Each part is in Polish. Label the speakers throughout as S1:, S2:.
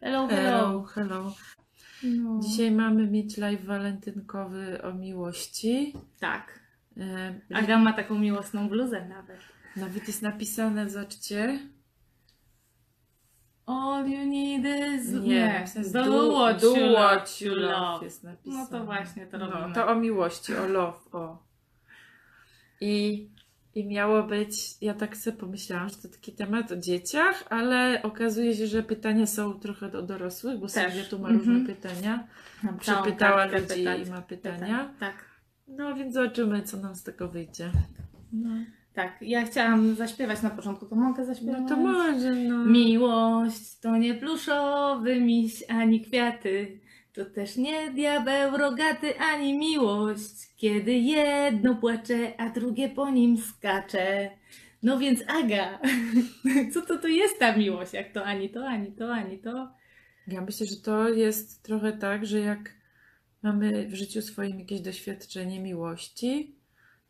S1: Hello,
S2: Hello, hello.
S1: No.
S2: Dzisiaj mamy mieć live walentynkowy o miłości.
S1: Tak.
S2: E,
S1: Aga ma taką miłosną bluzę nawet.
S2: Nawet jest napisane, zobaczcie.
S1: All you need is...
S2: Nie, w sensie
S1: do,
S2: do,
S1: what
S2: do
S1: you love,
S2: what you love
S1: love.
S2: jest napisane.
S1: No to właśnie to
S2: No,
S1: robimy.
S2: to o miłości, o love, o. I, I miało być, ja tak sobie pomyślałam, że to taki temat o dzieciach, ale okazuje się, że pytania są trochę do dorosłych, bo
S1: Też.
S2: Sylwia tu ma różne pytania.
S1: Mam
S2: Przepytała ludzi
S1: pytań.
S2: i ma pytania.
S1: Tak.
S2: No więc zobaczymy, co nam z tego wyjdzie. No,
S1: Tak, ja chciałam zaśpiewać na początku, to mogę zaśpiewać?
S2: no to może, no.
S1: Miłość to nie pluszowy miś ani kwiaty, to też nie diabeł rogaty ani miłość, kiedy jedno płacze, a drugie po nim skacze. No więc Aga, co to to jest ta miłość? Jak to ani to, ani to, ani to?
S2: Ja myślę, że to jest trochę tak, że jak mamy w życiu swoim jakieś doświadczenie miłości,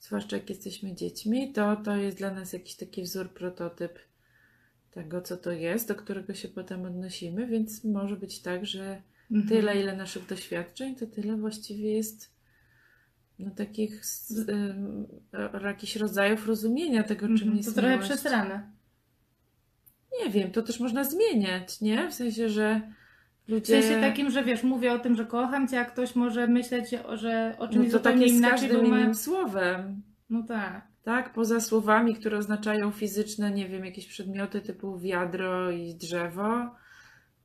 S2: zwłaszcza jak jesteśmy dziećmi, to to jest dla nas jakiś taki wzór, prototyp tego, co to jest, do którego się potem odnosimy, więc może być tak, że
S1: Mhm.
S2: tyle, ile naszych doświadczeń, to tyle właściwie jest no, takich e, jakichś rodzajów rozumienia tego, czym
S1: Mhm.
S2: jest
S1: To trochę przesrane.
S2: Nie wiem, to też można zmieniać, nie? W sensie, że
S1: W
S2: ludzie...
S1: sensie takim, że wiesz, mówię o tym, że kocham cię, a ktoś może myśleć, o- że o
S2: No
S1: czymś
S2: to tak
S1: zupełnie
S2: z
S1: inaczej, ma...
S2: innym słowem.
S1: No tak.
S2: Tak, poza słowami, które oznaczają fizyczne, nie wiem, jakieś przedmioty typu wiadro i drzewo.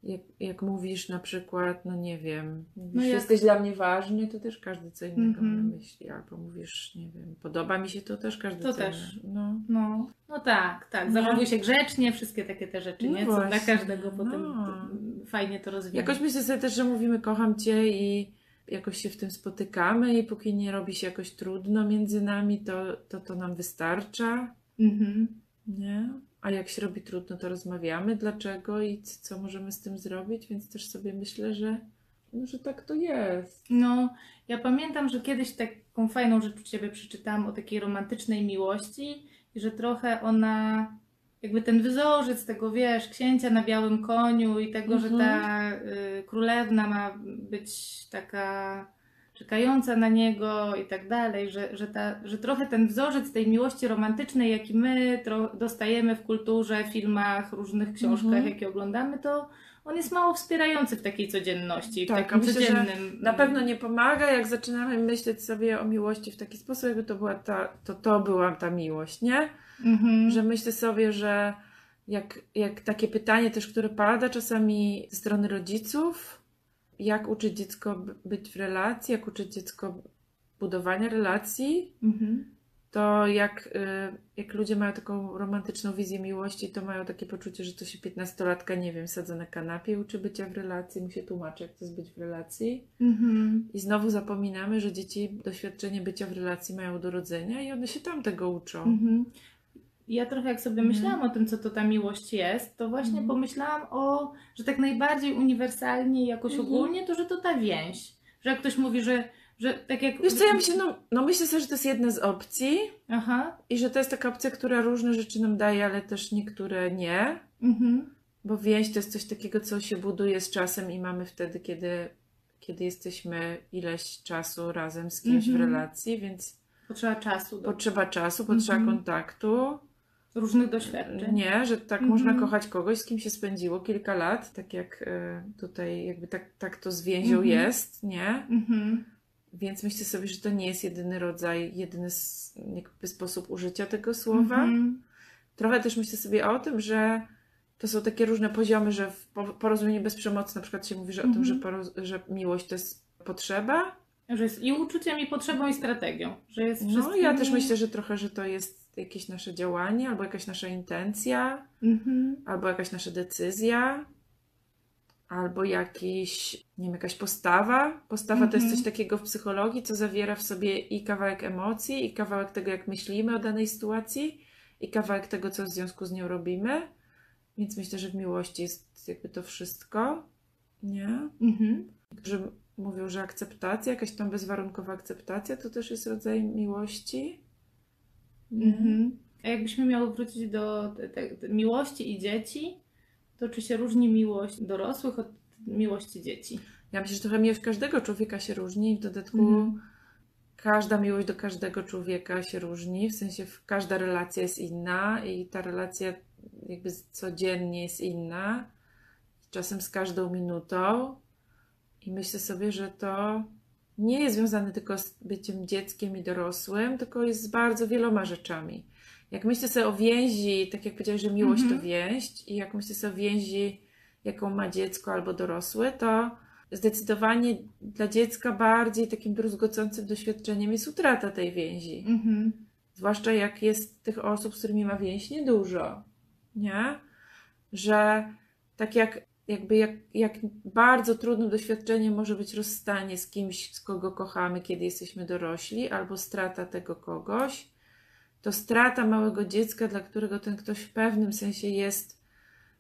S2: Jak, jak mówisz na przykład, no nie wiem, mówisz,
S1: No jak-
S2: jesteś dla mnie ważny, to też każdy co innego ma na myśli. Albo mówisz, nie wiem, podoba mi się, to też każdy
S1: To
S2: co
S1: też.
S2: No.
S1: No, no tak, tak.
S2: No.
S1: Zachowuj się grzecznie, wszystkie takie te rzeczy,
S2: No
S1: nie? Co dla każdego potem
S2: no.
S1: t- fajnie to rozwija.
S2: Jakoś myślę sobie też, że mówimy kocham cię i jakoś się w tym spotykamy i póki nie robi się jakoś trudno między nami, to to, to nam wystarcza.
S1: Mhm.
S2: Nie? A jak się robi trudno, to rozmawiamy, dlaczego i co możemy z tym zrobić, więc też sobie myślę, że, no, że tak to jest.
S1: No, ja pamiętam, że kiedyś taką fajną rzecz u Ciebie przeczytałam o takiej romantycznej miłości i że trochę ona, jakby ten wzorzec tego, wiesz, księcia na białym koniu i tego, że ta y, królewna ma być taka czekająca na niego i tak dalej, że, że, ta, że trochę ten wzorzec tej miłości romantycznej, jaki my dostajemy w kulturze, filmach, różnych książkach,
S2: Mhm.
S1: jakie oglądamy, to on jest mało wspierający w takiej codzienności, w
S2: Tak, a
S1: takim
S2: myślę,
S1: codziennym...
S2: Na pewno nie pomaga, jak zaczynamy myśleć sobie o miłości w taki sposób, jakby to była ta, to, to była ta miłość, nie?
S1: Mhm.
S2: Że myślę sobie, że jak, jak takie pytanie też, które pada czasami ze strony rodziców, jak uczyć dziecko być w relacji, jak uczyć dziecko budowania relacji,
S1: Mhm.
S2: to jak, y, jak ludzie mają taką romantyczną wizję miłości, to mają takie poczucie, że to się piętnastolatka, nie wiem, sadza na kanapie, uczy bycia w relacji, mu się tłumaczy, jak to jest być w relacji.
S1: Mhm.
S2: I znowu zapominamy, że dzieci doświadczenie bycia w relacji mają do rodzenia i one się tam tego uczą.
S1: Mhm. Ja trochę jak sobie
S2: Mhm.
S1: myślałam o tym, co to ta miłość jest, to właśnie
S2: Mhm.
S1: pomyślałam o, że tak najbardziej uniwersalnie i jakoś
S2: Mhm.
S1: ogólnie, to że to ta więź. Że jak ktoś mówi, że, że tak jak...
S2: Wiesz co, ja myślę, no, no myślę sobie, że to jest jedna z opcji
S1: Aha.
S2: i że to jest taka opcja, która różne rzeczy nam daje, ale też niektóre nie.
S1: Mhm.
S2: Bo więź to jest coś takiego, co się buduje z czasem i mamy wtedy, kiedy, kiedy jesteśmy ileś czasu razem z kimś w relacji, więc
S1: Potrzeba czasu, do
S2: potrzeba czasu, potrzeba kontaktu.
S1: Różnych doświadczeń.
S2: Nie, że tak
S1: Mhm.
S2: można kochać kogoś, z kim się spędziło kilka lat, tak jak e, tutaj jakby tak, tak to z więzią
S1: Mhm.
S2: jest, nie?
S1: Mhm.
S2: Więc myślę sobie, że to nie jest jedyny rodzaj, jedyny jakby sposób użycia tego słowa. Trochę też myślę sobie o tym, że to są takie różne poziomy, że w po- porozumieniu bez przemocy na przykład się mówi, że o tym, że, poroz- że miłość to jest potrzeba.
S1: Że jest i uczuciem, i potrzebą, i strategią. Że jest
S2: No
S1: wszystkimi...
S2: ja też myślę, że trochę, że to jest jakieś nasze działanie, albo jakaś nasza intencja,
S1: Mhm.
S2: albo jakaś nasza decyzja, albo jakiś, nie wiem, jakaś postawa. Postawa to jest
S1: Mhm.
S2: coś takiego w psychologii, co zawiera w sobie i kawałek emocji, i kawałek tego, jak myślimy o danej sytuacji, i kawałek tego, co w związku z nią robimy. Więc myślę, że w miłości jest jakby to wszystko, nie?
S1: Mhm.
S2: Którzy mówią, że akceptacja, jakaś tam bezwarunkowa akceptacja, to też jest rodzaj miłości.
S1: Mhm. A jakbyśmy miały wrócić do te, te, miłości i dzieci, to czy się różni miłość dorosłych od miłości dzieci?
S2: Ja myślę, że trochę miłość każdego człowieka się różni w dodatku
S1: Mhm.
S2: każda miłość do każdego człowieka się różni, w sensie każda relacja jest inna i ta relacja jakby codziennie jest inna, czasem z każdą minutą i myślę sobie, że to nie jest związane tylko z byciem dzieckiem i dorosłym, tylko jest z bardzo wieloma rzeczami. Jak myślę sobie o więzi, tak jak powiedziałeś, że miłość
S1: Mhm.
S2: to więź i jak myślę sobie o więzi, jaką ma dziecko albo dorosły, to zdecydowanie dla dziecka bardziej takim druzgocącym doświadczeniem jest utrata tej więzi.
S1: Mhm.
S2: Zwłaszcza jak jest tych osób, z którymi ma więź niedużo. Nie? Że tak jak jakby jak, jak bardzo trudnym doświadczeniem może być rozstanie z kimś, z kogo kochamy, kiedy jesteśmy dorośli, albo strata tego kogoś, to strata małego dziecka, dla którego ten ktoś w pewnym sensie jest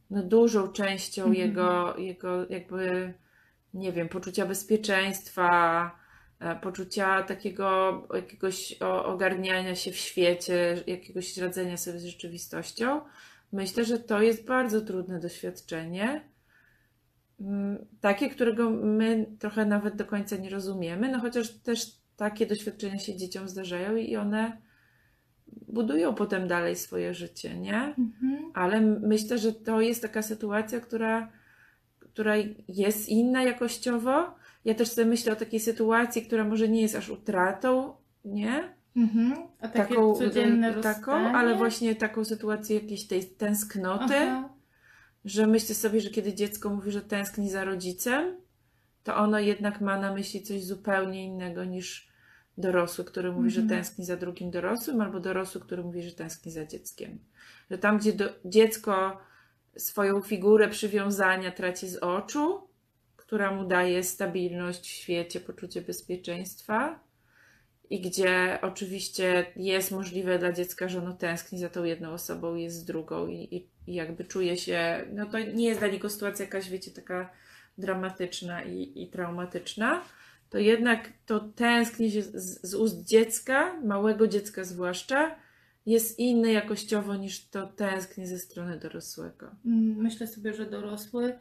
S2: no, dużą częścią
S1: Mhm.
S2: jego, jego jakby, nie wiem, poczucia bezpieczeństwa, e, poczucia takiego jakiegoś ogarniania się w świecie, jakiegoś radzenia sobie z rzeczywistością. Myślę, że to jest bardzo trudne doświadczenie. Mm, Takie, którego my trochę nawet do końca nie rozumiemy, no chociaż też takie doświadczenia się dzieciom zdarzają i one budują potem dalej swoje życie, nie?
S1: Mhm.
S2: Ale myślę, że to jest taka sytuacja, która, która jest inna jakościowo. Ja też sobie myślę o takiej sytuacji, która może nie jest aż utratą, nie?
S1: Mhm. A takie
S2: Taką, taką ale właśnie taką sytuację jakiejś tej tęsknoty,
S1: Aha.
S2: Że myślę sobie, że kiedy dziecko mówi, że tęskni za rodzicem, to ono jednak ma na myśli coś zupełnie innego niż dorosły, który mówi, że
S1: Mhm.
S2: tęskni za drugim dorosłym, albo dorosły, który mówi, że tęskni za dzieckiem. Że tam, gdzie do, dziecko swoją figurę przywiązania traci z oczu, która mu daje stabilność w świecie, poczucie bezpieczeństwa, i gdzie oczywiście jest możliwe dla dziecka, że ono tęskni za tą jedną osobą, jest z drugą i, i, i jakby czuje się, no to nie jest dla niego sytuacja jakaś, wiecie, taka dramatyczna i, i traumatyczna, to jednak to tęsknienie się z, z ust dziecka, małego dziecka zwłaszcza, jest inne jakościowo niż to tęsknienie ze strony dorosłego.
S1: Mm, Myślę sobie, że dorosły.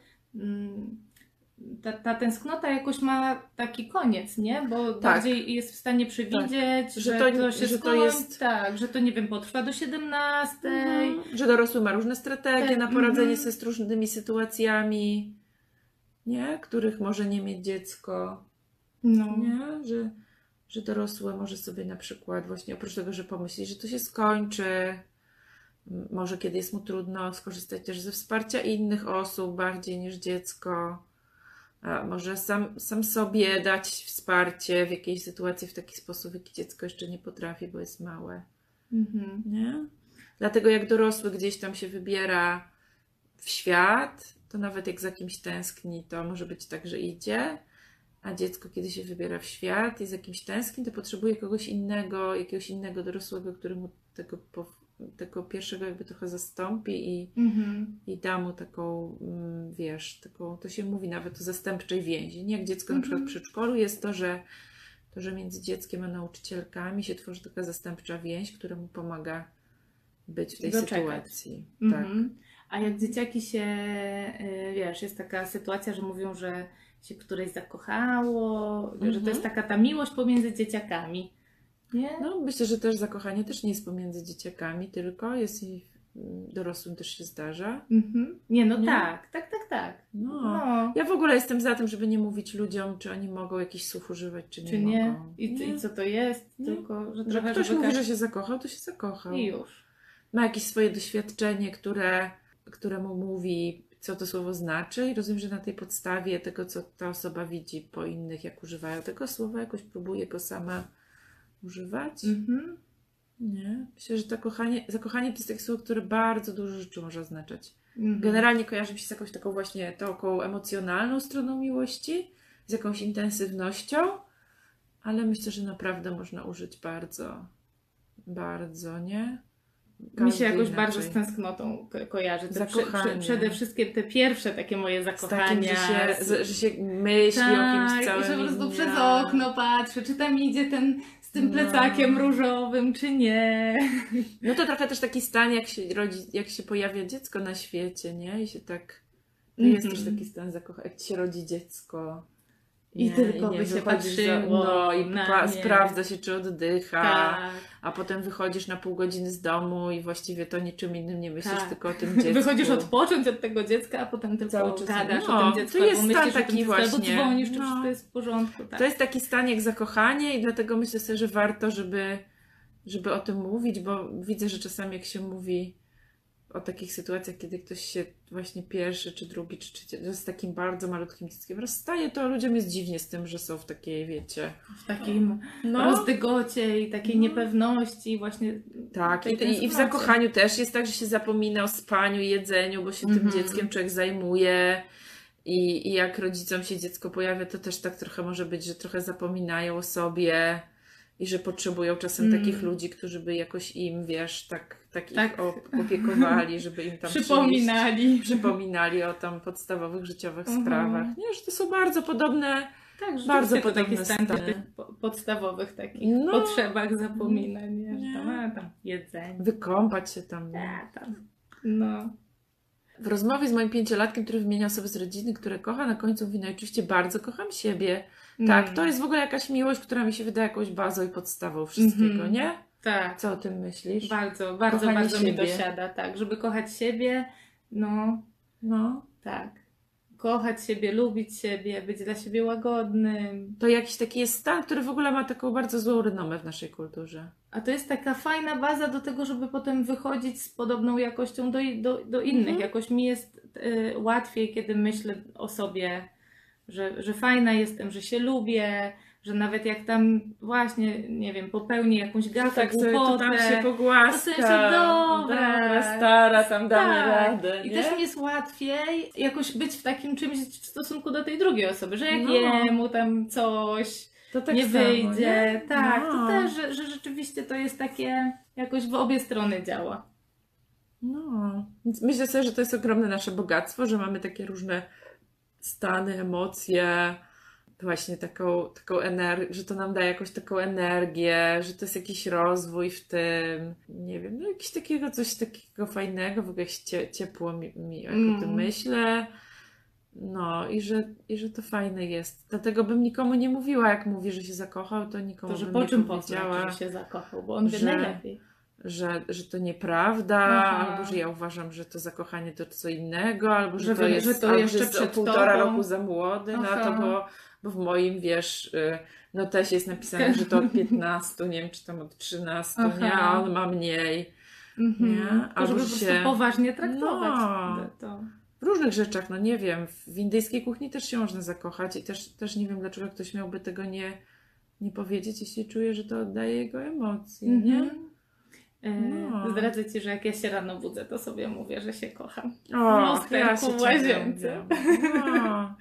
S1: Ta, ta tęsknota jakoś ma taki koniec, nie? Bo bardziej jest w stanie przewidzieć,
S2: Że
S1: że,
S2: to-
S1: to, się
S2: że to
S1: skończy,
S2: jest-
S1: Tak, że to nie wiem, potrwa do 17.
S2: Mhm. Że dorosły ma różne strategie
S1: Tak,
S2: na poradzenie
S1: mhm.
S2: sobie z różnymi sytuacjami, nie? Których może nie mieć dziecko.
S1: No.
S2: Nie? Że, że dorosłe może sobie na przykład właśnie oprócz tego, że pomyśli, że to się skończy, może kiedy jest mu trudno, skorzystać też ze wsparcia innych osób bardziej niż dziecko. A może sam, sam sobie dać wsparcie w jakiejś sytuacji w taki sposób, w jaki dziecko jeszcze nie potrafi, bo jest małe.
S1: Mhm.
S2: Nie? Dlatego jak dorosły gdzieś tam się wybiera w świat, to nawet jak za kimś tęskni, to może być tak, że idzie, a dziecko, kiedy się wybiera w świat i za kimś tęskni, to potrzebuje kogoś innego, jakiegoś innego dorosłego, który mu tego, tego pierwszego jakby trochę zastąpi i,
S1: Mhm.
S2: i da mu taką, mm, wiesz, taką, to się mówi nawet o zastępczej więzi. Nie jak dziecko na przykład w
S1: Mhm.
S2: przedszkolu jest to, że to, że między dzieckiem a nauczycielkami się tworzy taka zastępcza więź, która mu pomaga być w tej
S1: Doczekać.
S2: sytuacji. Tak.
S1: Mhm. A jak dzieciaki się, y, wiesz, jest taka sytuacja, że mówią, że się któreś zakochało, że to
S2: Mhm.
S1: jest taka ta miłość pomiędzy dzieciakami. Nie?
S2: No, myślę, że też zakochanie też nie jest pomiędzy dzieciakami, tylko jest i mm, dorosłym też się zdarza.
S1: Mhm. Nie, no
S2: Nie?
S1: tak, tak, tak, tak.
S2: No.
S1: No.
S2: Ja w ogóle jestem za tym, żeby nie mówić ludziom, czy oni mogą jakichś słów używać, czy nie
S1: Czy nie?
S2: mogą.
S1: I,
S2: Nie.
S1: I co to jest?
S2: Nie.
S1: Tylko, że
S2: Że
S1: trochę,
S2: ktoś
S1: żeby
S2: mówi, że się zakochał, to się zakochał.
S1: I już.
S2: Ma jakieś swoje doświadczenie, które, które mu mówi, co to słowo znaczy, i rozumiem, że na tej podstawie tego, co ta osoba widzi po innych, jak używają tego słowa, jakoś próbuje go sama używać.
S1: Mhm.
S2: Nie. Myślę, że zakochanie, zakochanie to jest takie słowo, które bardzo dużo rzeczy może oznaczać.
S1: Mhm.
S2: Generalnie kojarzy mi się z jakąś taką właśnie taką emocjonalną stroną miłości, z jakąś intensywnością, ale myślę, że naprawdę można użyć bardzo, bardzo, nie?
S1: Mi się
S2: Każdy
S1: jakoś
S2: inaczej.
S1: bardzo z tęsknotą ko- kojarzy. Te prze, przede wszystkim te pierwsze takie moje
S2: Z takim,
S1: zakochania.
S2: że się,
S1: z-
S2: że się myśli o kimś
S1: tak,
S2: całym
S1: i że po prostu przez okno patrzę, czy tam idzie ten tym
S2: No.
S1: plecakiem różowym, czy nie.
S2: No to trochę też taki stan, jak się rodzi, jak się pojawia dziecko na świecie, nie? I się tak To jest
S1: Mhm.
S2: też taki stan zakochania, jak ci się rodzi dziecko.
S1: I tylko by się patrzyło
S2: no i
S1: na nie.
S2: sprawdza się, czy oddycha.
S1: Tak.
S2: A potem wychodzisz na pół godziny z domu i właściwie to niczym innym nie myślisz,
S1: Tak.
S2: tylko o tym dziecku.
S1: Wychodzisz odpocząć od tego dziecka, a potem tylko
S2: Cały czas-
S1: gadasz
S2: no,
S1: o tym dziecku,
S2: to jest stan taki
S1: dziecku, albo
S2: właśnie.
S1: dzwonisz, czy
S2: No.
S1: wszystko jest w porządku. Tak.
S2: To jest taki stan jak zakochanie i dlatego myślę sobie, że warto, żeby, żeby o tym mówić, bo widzę, że czasami jak się mówi o takich sytuacjach, kiedy ktoś się właśnie pierwszy, czy drugi, czy trzeci, z takim bardzo malutkim dzieckiem rozstaje, to ludziom jest dziwnie z tym, że są w takiej, wiecie...
S1: w takim
S2: No,
S1: rozdygocie i takiej
S2: No.
S1: niepewności właśnie.
S2: tak. I, I w zakochaniu też jest tak, że się zapomina o spaniu, jedzeniu, bo się
S1: Mhm.
S2: tym dzieckiem człowiek zajmuje. I, I jak rodzicom się dziecko pojawia, to też tak trochę może być, że trochę zapominają o sobie i że potrzebują czasem
S1: Mm.
S2: takich ludzi, którzy by jakoś im, wiesz, tak, tak,
S1: Tak.
S2: ich op- opiekowali, żeby im tam
S1: Przypominali.
S2: przyjść, przypominali o tam podstawowych życiowych
S1: Mhm.
S2: sprawach. Nie, że to są bardzo podobne.
S1: Tak, że
S2: Bardzo
S1: po- podstawowych takich
S2: No.
S1: potrzebach zapominań, nie? Że tam, a, tam jedzenie.
S2: Wykąpać się tam. nie?
S1: Tam. No.
S2: W rozmowie z moim pięciolatkiem, który wymienia osoby z rodziny, które kocha, na końcu mówi, no oczywiście bardzo kocham siebie. Tak,
S1: Mm.
S2: to jest w ogóle jakaś miłość, która mi się wydaje jakąś bazą i podstawą wszystkiego,
S1: Mhm.
S2: nie?
S1: Tak.
S2: Co o tym myślisz?
S1: Bardzo, bardzo,
S2: Kochanie
S1: bardzo mi
S2: siebie.
S1: dosiada, tak. Żeby kochać siebie, no
S2: No,
S1: tak. Kochać siebie, lubić siebie, być dla siebie łagodnym.
S2: to jakiś taki jest stan, który w ogóle ma taką bardzo złą renomę w naszej kulturze.
S1: A to jest taka fajna baza do tego, żeby potem wychodzić z podobną jakością do, do, do innych.
S2: Mhm.
S1: Jakoś mi jest y, łatwiej, kiedy myślę o sobie, że, że fajna jestem, że się lubię, że nawet jak tam właśnie, nie wiem, popełnię jakąś gafę,
S2: tak sobie to
S1: głupotę,
S2: tam się pogłaska.
S1: to się dobra.
S2: stara, tam damy
S1: Tak.
S2: radę,
S1: I
S2: nie?
S1: też mi jest łatwiej jakoś być w takim czymś w stosunku do tej drugiej osoby, że jak
S2: No.
S1: jemu tam coś
S2: tak
S1: nie
S2: samo,
S1: wyjdzie.
S2: nie?
S1: Tak,
S2: no.
S1: to też, że, że rzeczywiście to jest takie jakoś w obie strony działa.
S2: No, myślę sobie, że to jest ogromne nasze bogactwo, że mamy takie różne stany, emocje, właśnie taką, taką energię, że to nam daje jakąś taką energię, że to jest jakiś rozwój w tym, nie wiem, no jakiś takiego, coś takiego fajnego, w ogóle cie, ciepło mi, mi jak o tym
S1: Mm.
S2: myślę. No i że, i że to fajne jest. Dlatego bym nikomu nie mówiła, jak mówi, że się zakochał, to nikomu
S1: To, że
S2: bym
S1: po
S2: nie
S1: czym
S2: powiedziała
S1: poznać, że się zakochał, bo on wie
S2: że-
S1: najlepiej.
S2: Że, że to nieprawda,
S1: Aha.
S2: albo że ja uważam, że to zakochanie to co innego, albo że,
S1: Że
S2: to jest,
S1: że to jeszcze
S2: jest
S1: przed
S2: półtora
S1: tobą.
S2: roku za młody na
S1: Aha.
S2: to, bo, bo w moim, wiesz, y, no też jest napisane, że to od 15, nie wiem, czy tam od 13,
S1: Aha.
S2: nie, a on ma mniej.
S1: Mhm.
S2: Nie? Albo
S1: żeby
S2: się-
S1: poważnie traktować
S2: No.
S1: to.
S2: W różnych rzeczach, no nie wiem, w indyjskiej kuchni też się można zakochać i też, też nie wiem, dlaczego ktoś miałby tego nie, nie powiedzieć, jeśli czuje, że to oddaje jego emocje, nie?
S1: Mhm.
S2: No.
S1: Zdradzę Ci, że jak ja się rano budzę, to sobie mówię, że się kocham.
S2: O,
S1: lusterku
S2: ja
S1: w łazience.
S2: No.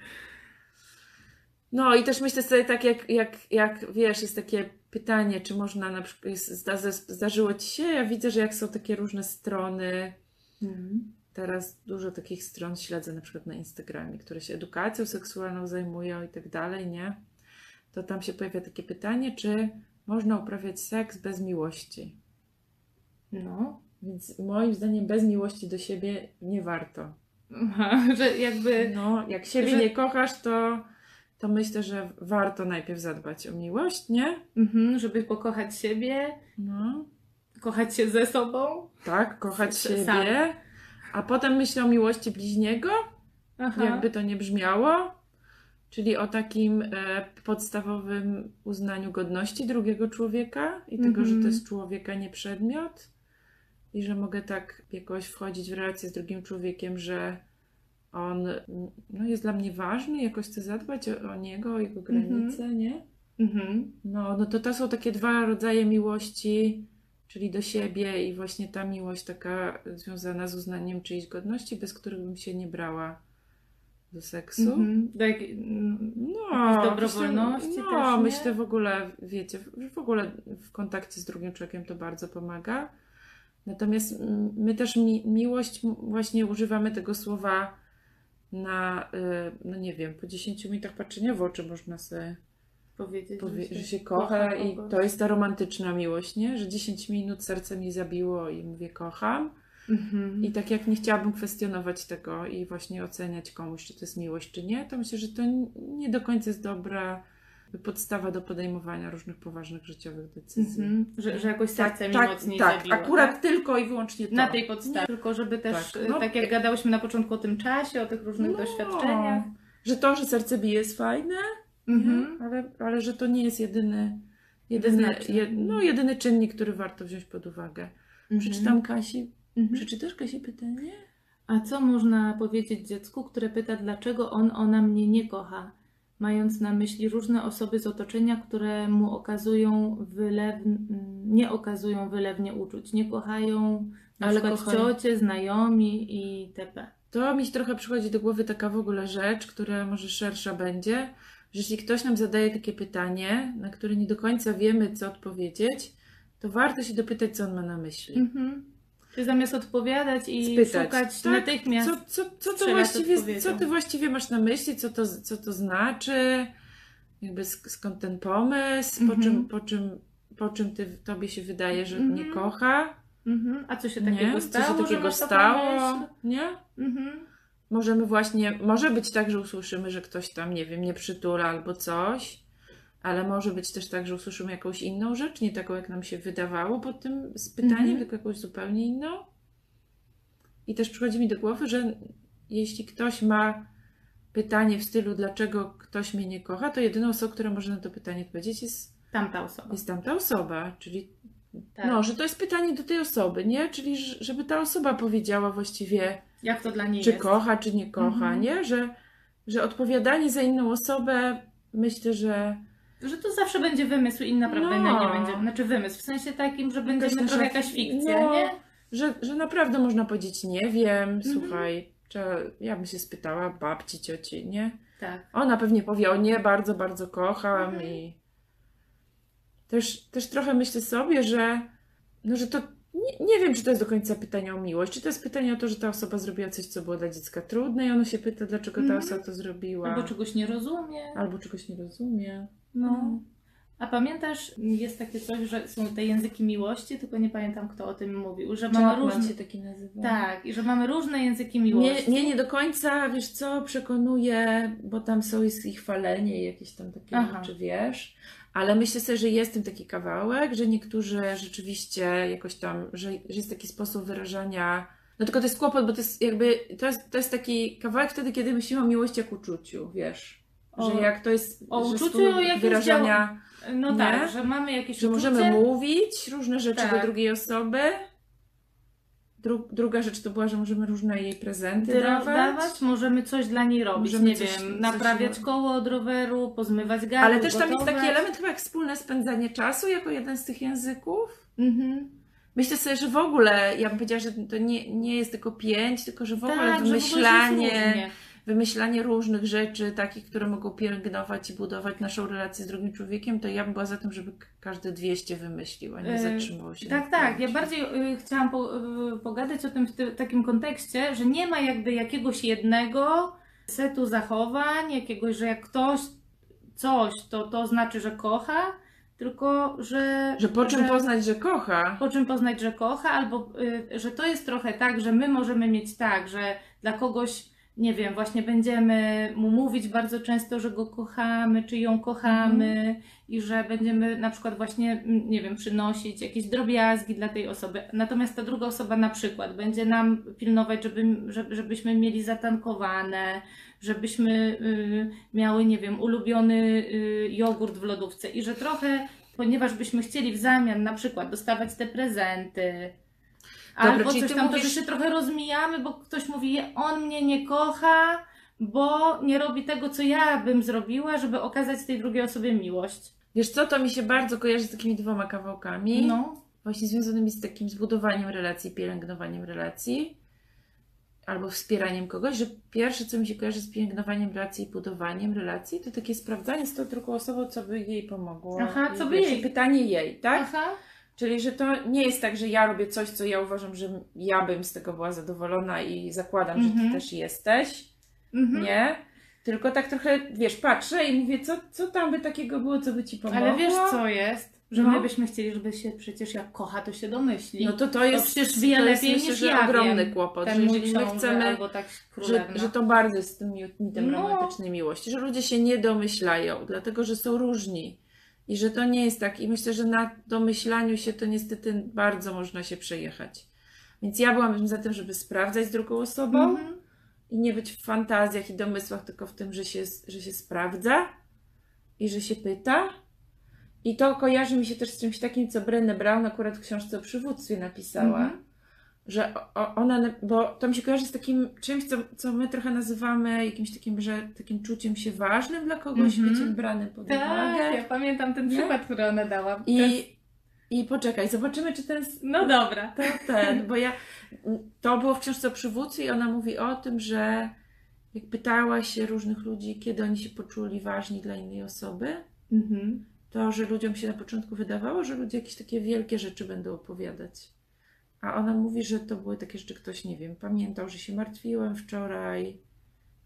S2: no i też myślę sobie tak, jak, jak, jak wiesz, jest takie pytanie, czy można na przykład, jest, zda, zdarzyło Ci się, ja widzę, że jak są takie różne strony,
S1: Mhm.
S2: teraz dużo takich stron śledzę na przykład na Instagramie, które się edukacją seksualną zajmują i tak dalej, nie? To tam się pojawia takie pytanie, czy można uprawiać seks bez miłości.
S1: No.
S2: Więc moim zdaniem bez miłości do siebie nie warto.
S1: Że jakby...
S2: No, jak siebie
S1: że-
S2: nie kochasz, to, to myślę, że warto najpierw zadbać o miłość, nie?
S1: Mhm, żeby pokochać siebie,
S2: No,
S1: kochać się ze sobą.
S2: tak, kochać siebie. A potem myślę o miłości bliźniego,
S1: Aha.
S2: jakby to nie brzmiało. Czyli o takim e, podstawowym uznaniu godności drugiego człowieka i tego,
S1: Mhm.
S2: że to jest człowiek, a nie przedmiot. I że mogę tak jakoś wchodzić w relację z drugim człowiekiem, że on no, jest dla mnie ważny, jakoś chcę zadbać o, o niego, o jego granice, nie?
S1: Mhm.
S2: No, no to to są takie dwa rodzaje miłości, czyli do siebie i właśnie ta miłość taka związana z uznaniem czyjejś godności, bez których bym się nie brała do seksu.
S1: Mhm. Mm,
S2: No,
S1: Jakiejś dobrowolności
S2: myślę,
S1: też,
S2: no,
S1: nie?
S2: myślę w ogóle, wiecie, w ogóle w kontakcie z drugim człowiekiem to bardzo pomaga. Natomiast mm, my też mi, miłość, właśnie używamy tego słowa na, y, no nie wiem, po 10 minutach patrzenia w oczy można sobie
S1: powiedzieć,
S2: powie, że się kocha i to jest ta romantyczna miłość, nie? Że 10 minut serce mi zabiło i mówię kocham.
S1: Mhm.
S2: I tak jak nie chciałabym kwestionować tego i właśnie oceniać komuś, czy to jest miłość, czy nie, to myślę, że to nie do końca jest dobra podstawa do podejmowania różnych poważnych życiowych decyzji.
S1: Mhm. Że, że jakoś serce mi
S2: tak,
S1: mocniej
S2: tak,
S1: zabiło.
S2: akurat
S1: tak?
S2: tylko i wyłącznie to.
S1: Na tej podstawie. Tylko żeby też,
S2: Tak,
S1: tak,
S2: no,
S1: tak jak gadałyśmy na początku o tym czasie, o tych różnych
S2: No,
S1: doświadczeniach.
S2: Że to, że serce bije jest fajne,
S1: Mhm.
S2: nie? ale, ale że to nie jest jedyny, jedyny, jed, no, jedyny czynnik, który warto wziąć pod uwagę. Przeczytam Kasi.
S1: Mhm.
S2: Przeczytasz Kasi pytanie?
S1: A co można powiedzieć dziecku, które pyta, dlaczego on, ona mnie nie kocha? Mając na myśli różne osoby z otoczenia, które mu okazują wylew... nie okazują wylewnie uczuć, nie kochają na
S2: Ale
S1: przykład
S2: kochają.
S1: ciocie, znajomi i itp.
S2: To mi trochę przychodzi do głowy taka w ogóle rzecz, która może szersza będzie, że jeśli ktoś nam zadaje takie pytanie, na które nie do końca wiemy, co odpowiedzieć, to warto się dopytać, co on ma na myśli.
S1: Mhm. Czy zamiast odpowiadać i
S2: Spytać,
S1: szukać
S2: tak,
S1: natychmiast.
S2: Co, co, co, to właściwie, co ty właściwie masz na myśli, co to, co to znaczy, jakby sk- skąd ten pomysł, po,
S1: Mhm.
S2: czym, po, czym, po czym ty, tobie się wydaje, że nie
S1: Mhm.
S2: kocha,
S1: Mhm. A co się takiego
S2: nie? Co
S1: stało?
S2: się
S1: że
S2: takiego stało, nie?
S1: Mhm.
S2: Możemy właśnie, może być tak, że usłyszymy, że ktoś tam, nie wiem, nie przytula albo coś, ale może być też tak, że usłyszymy jakąś inną rzecz, nie taką, jak nam się wydawało pod tym pytaniem,
S1: Mhm.
S2: tylko jakąś zupełnie inną. I też przychodzi mi do głowy, że jeśli ktoś ma pytanie w stylu, dlaczego ktoś mnie nie kocha, to jedyną osobą, która może na to pytanie odpowiedzieć, jest,
S1: Tamta osoba.
S2: jest tamta osoba, czyli
S1: Tak.
S2: no, że to jest pytanie do tej osoby, nie? Czyli żeby ta osoba powiedziała właściwie,
S1: Jak to dla niej
S2: czy
S1: jest?
S2: kocha, czy nie kocha,
S1: Mhm.
S2: nie? Że, że odpowiadanie za inną osobę, myślę, że
S1: Że to zawsze będzie wymysł i naprawdę
S2: No.
S1: nie będzie. Znaczy wymysł, w sensie takim, że
S2: nasza-
S1: trochę jakaś fikcja,
S2: no,
S1: nie?
S2: Że, że naprawdę można powiedzieć, nie wiem,
S1: Mhm.
S2: słuchaj, czy ja bym się spytała babci, cioci, nie?
S1: Tak.
S2: Ona pewnie powie, o nie, bardzo, bardzo kocham
S1: Mhm.
S2: i też, też trochę myślę sobie, że no, że to nie, nie wiem, czy to jest do końca pytanie o miłość, czy to jest pytanie o to, że ta osoba zrobiła coś, co było dla dziecka trudne i ono się pyta, dlaczego ta
S1: Mhm.
S2: osoba to zrobiła.
S1: Albo czegoś nie rozumie.
S2: Albo czegoś nie rozumie.
S1: No. A pamiętasz, jest takie coś, że są te języki miłości, tylko nie pamiętam kto o tym mówił, że mamy
S2: Chapman
S1: różne.
S2: się taki nazywa.
S1: Tak, i że mamy różne języki miłości.
S2: mnie nie do końca, wiesz co, przekonuje, bo tam są ich chwalenie i jakieś tam takie
S1: Aha.
S2: rzeczy, wiesz. Ale myślę sobie, że jest w tym taki kawałek, że niektórzy rzeczywiście jakoś tam, że, że jest taki sposób wyrażania. No tylko to jest kłopot, bo to jest jakby, to jest, to jest taki kawałek wtedy, kiedy myślimy o miłości jak uczuciu, wiesz.
S1: O-
S2: że jak to jest
S1: o uczuciu jakimś
S2: wyrażania,
S1: No
S2: Nie?
S1: tak, że mamy jakieś
S2: że
S1: uczucie.
S2: możemy mówić różne rzeczy
S1: Tak.
S2: do drugiej osoby. Dru, druga rzecz to była, że możemy różne jej prezenty
S1: Dra-
S2: dawać.
S1: dawać, możemy coś dla niej robić,
S2: Możemy
S1: nie
S2: coś-
S1: wiem,
S2: coś
S1: naprawiać
S2: ro-
S1: koło od roweru, pozmywać gardło,
S2: Ale też tam jest taki
S1: gotować.
S2: element chyba jak wspólne spędzanie czasu jako jeden z tych języków.
S1: Mhm.
S2: Myślę sobie, że w ogóle, ja bym powiedziała, że to nie, nie jest tylko pięć, tylko że w ogóle
S1: tak,
S2: wymyślanie. Wymyślanie różnych rzeczy, takich, które mogą pielęgnować i budować naszą relację z drugim człowiekiem, to ja bym była za tym, żeby k- każdy 200 wymyślił, a nie
S1: E,
S2: zatrzymał się.
S1: Tak,
S2: na
S1: tak. Ja bardziej y, chciałam po, y, pogadać o tym w ty, takim kontekście, że nie ma jakby jakiegoś jednego setu zachowań, jakiegoś, że jak ktoś coś, to to znaczy, że kocha, tylko że.
S2: Że po czym
S1: że,
S2: poznać, że kocha.
S1: po czym poznać, że kocha, albo y, że to jest trochę tak, że my możemy mieć tak, że dla kogoś, nie wiem, właśnie będziemy mu mówić bardzo często, że go kochamy, czy ją kochamy i że będziemy na przykład właśnie, mm, nie wiem, przynosić jakieś drobiazgi dla tej osoby. Natomiast ta druga osoba na przykład będzie nam pilnować, żeby, żeby, żebyśmy mieli zatankowane, żebyśmy y, miały, nie wiem, ulubiony y, jogurt w lodówce i że trochę, ponieważ byśmy chcieli w zamian na przykład dostawać te prezenty, albo
S2: czyli
S1: coś tam, to
S2: mówisz-
S1: że się trochę rozmijamy, bo ktoś mówi, on mnie nie kocha, bo nie robi tego, co ja bym zrobiła, żeby okazać tej drugiej osobie miłość.
S2: Wiesz co, to mi się bardzo kojarzy z takimi dwoma kawałkami.
S1: No.
S2: właśnie związanymi z takim zbudowaniem relacji, pielęgnowaniem relacji albo wspieraniem kogoś, że pierwsze, co mi się kojarzy z pielęgnowaniem relacji i budowaniem relacji, to takie sprawdzanie z tą drugą osobą, co by jej pomogło.
S1: Aha, co by jej-
S2: Pytanie jej, tak?
S1: Aha.
S2: Czyli, że to nie jest tak, że ja robię coś, co ja uważam, że ja bym z tego była zadowolona i zakładam, że
S1: Mhm.
S2: ty też jesteś,
S1: Mhm.
S2: nie? Tylko tak trochę, wiesz, patrzę i mówię, co, co tam by takiego było, co by ci pomogło?
S1: Ale wiesz co jest? Że
S2: No.
S1: my byśmy chcieli, żeby się przecież jak kocha, to się domyśli.
S2: No to to jest,
S1: przecież wie
S2: to jest
S1: lepiej
S2: myślę,
S1: niż
S2: że
S1: ja
S2: ogromny
S1: wiem.
S2: kłopot,
S1: Ten
S2: że jeżeli my chcemy,
S1: albo tak
S2: że,
S1: królewna.
S2: że to bardzo jest z tym mi- mitem
S1: No.
S2: romantycznej miłości, że ludzie się nie domyślają, dlatego że są różni. I że to nie jest tak. I myślę, że na domyślaniu się to niestety bardzo można się przejechać. Więc ja byłam za tym, żeby sprawdzać z drugą osobą
S1: Mhm.
S2: i nie być w fantazjach i domysłach, tylko w tym, że się, że się sprawdza i że się pyta. I to kojarzy mi się też z czymś takim, co Brené Brown akurat w książce o przywództwie napisała.
S1: Mhm.
S2: Że o- o, ona, bo to mi się kojarzy z takim czymś, co, co my trochę nazywamy jakimś takim, że takim czuciem się ważnym dla kogoś,
S1: Mhm.
S2: wiecie, branym pod uwagę.
S1: Tak, ja pamiętam ten
S2: Nie?
S1: przykład, który ona dała. To jest-
S2: I, I poczekaj, zobaczymy, czy ten
S1: No dobra.
S2: to ten, bo ja. To było w książce o przywódcy i ona mówi o tym, że jak pytała się różnych ludzi, kiedy oni się poczuli ważni dla innej osoby,
S1: Mhm.
S2: to że ludziom się na początku wydawało, że ludzie jakieś takie wielkie rzeczy będą opowiadać. A ona mówi, że to były takie rzeczy, ktoś, nie wiem, pamiętał, że się martwiłem wczoraj,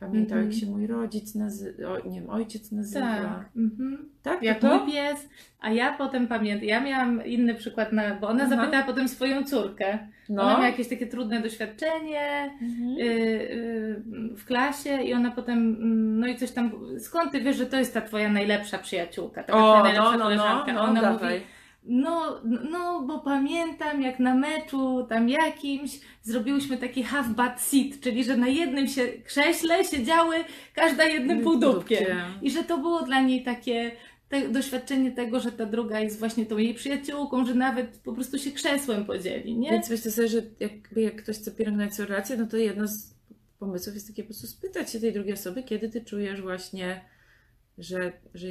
S2: pamiętał,
S1: Mhm.
S2: jak się mój rodzic nazywa, nie wiem, ojciec nazywa.
S1: Tak. Mhm.
S2: Tak,
S1: Jak
S2: to?
S1: mój pies, a ja potem pamiętam, ja miałam inny przykład, na, bo ona
S2: Aha.
S1: zapytała potem swoją córkę.
S2: No.
S1: Ona miała jakieś takie trudne doświadczenie
S2: Mhm.
S1: y, y, w klasie i ona potem, mm, no i coś tam, skąd ty wiesz, że to jest ta twoja najlepsza przyjaciółka, taka twoja
S2: O,
S1: najlepsza
S2: no, no, no,
S1: koleżanka?
S2: no,
S1: ona
S2: dawaj.
S1: No, no, bo pamiętam jak na meczu tam jakimś zrobiłyśmy taki half butt seat, czyli że na jednym się krześle siedziały każda jednym półdubkiem. I że to było dla niej takie te, doświadczenie tego, że ta druga jest właśnie tą jej przyjaciółką, że nawet po prostu się krzesłem podzieli, nie?
S2: Więc myślę sobie, że jakby jak ktoś chce pielęgnować relację, no to jedno z pomysłów jest takie po prostu spytać się tej drugiej osoby, kiedy ty czujesz właśnie, że, że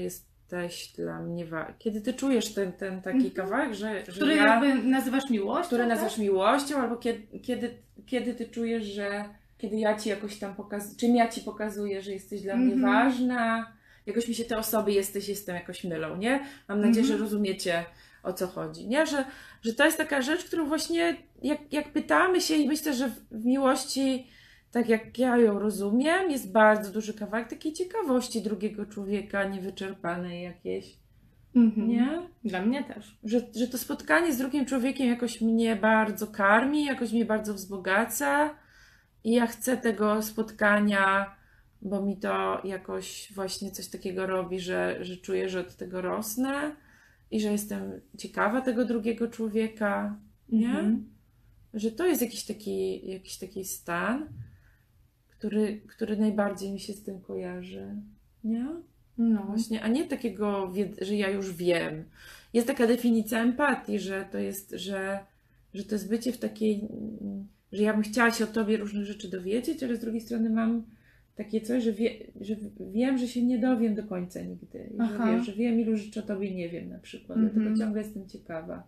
S2: jesteś dla mnie wa- Kiedy ty czujesz ten, ten taki
S1: Mhm.
S2: kawałek, że, że
S1: Który
S2: ja,
S1: jakby nazywasz miłością,
S2: który
S1: tak?
S2: nazywasz miłością, albo kiedy, kiedy, kiedy ty czujesz, że kiedy ja ci jakoś tam pokazuję, czym ja ci pokazuję, że jesteś dla mnie
S1: Mhm.
S2: ważna. Jakoś mi się te osoby jesteś, jestem jakoś mylą, nie? Mam nadzieję,
S1: Mhm.
S2: że rozumiecie o co chodzi, nie? Że, że to jest taka rzecz, którą właśnie jak, jak pytamy się i myślę, że w, w miłości, tak jak ja ją rozumiem, jest bardzo duży kawałek takiej ciekawości drugiego człowieka, niewyczerpanej jakiejś,
S1: Mhm.
S2: nie?
S1: Dla mnie też.
S2: że, że to spotkanie z drugim człowiekiem jakoś mnie bardzo karmi, jakoś mnie bardzo wzbogaca i ja chcę tego spotkania, bo mi to jakoś właśnie coś takiego robi, że, że czuję, że od tego rosnę i że jestem ciekawa tego drugiego człowieka, nie?
S1: Mhm.
S2: Że to jest jakiś taki, jakiś taki stan, który, który najbardziej mi się z tym kojarzy, nie?
S1: No.
S2: Właśnie, a nie takiego, że ja już wiem. Jest taka definicja empatii, że to jest, że, że to jest bycie w takiej, mm, że ja bym chciała się o tobie różnych rzeczy dowiedzieć, ale z drugiej strony mam takie coś, że, wie, że wiem, że się nie dowiem do końca nigdy. Że, wiesz, że wiem, ilu rzeczy o tobie nie wiem na przykład,
S1: Mhm.
S2: dlatego ciągle jestem ciekawa.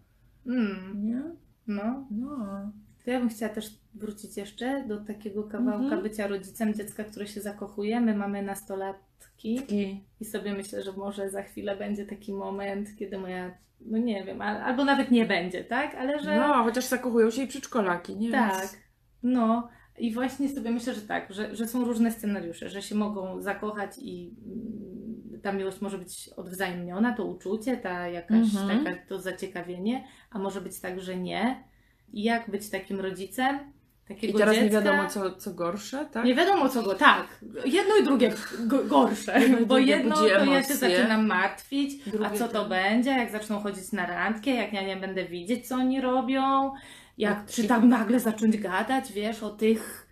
S1: Mm.
S2: Nie?
S1: No.
S2: No.
S1: To ja bym chciała też wrócić jeszcze do takiego kawałka
S2: Mhm.
S1: bycia rodzicem dziecka, które się zakochuje. My mamy nastolatki
S2: Taki,
S1: i sobie myślę, że może za chwilę będzie taki moment, kiedy moja, no nie wiem, al- albo nawet nie będzie, tak? Ale że...
S2: no, chociaż zakochują się i przedszkolaki, nie?
S1: Tak,
S2: Więc-
S1: no i właśnie sobie myślę, że tak, że, że są różne scenariusze, że się mogą zakochać i mm, ta miłość może być odwzajemniona, to uczucie, ta jakaś
S2: Mhm.
S1: taka, to zaciekawienie, a może być tak, że nie. I jak być takim rodzicem
S2: I
S1: takiego
S2: teraz
S1: dziecka?
S2: nie wiadomo, co, co gorsze, tak?
S1: Nie wiadomo co go, tak. Jedno i drugie go, gorsze,
S2: Jedno i
S1: bo jedno to
S2: budzi
S1: ja się
S2: emocje.
S1: zaczynam martwić, a
S2: Drugie
S1: co to
S2: tak.
S1: będzie, jak zaczną chodzić na randkę, jak ja nie będę widzieć, co oni robią, jak,
S2: Jak-
S1: czy tam nagle zacząć gadać, wiesz, o tych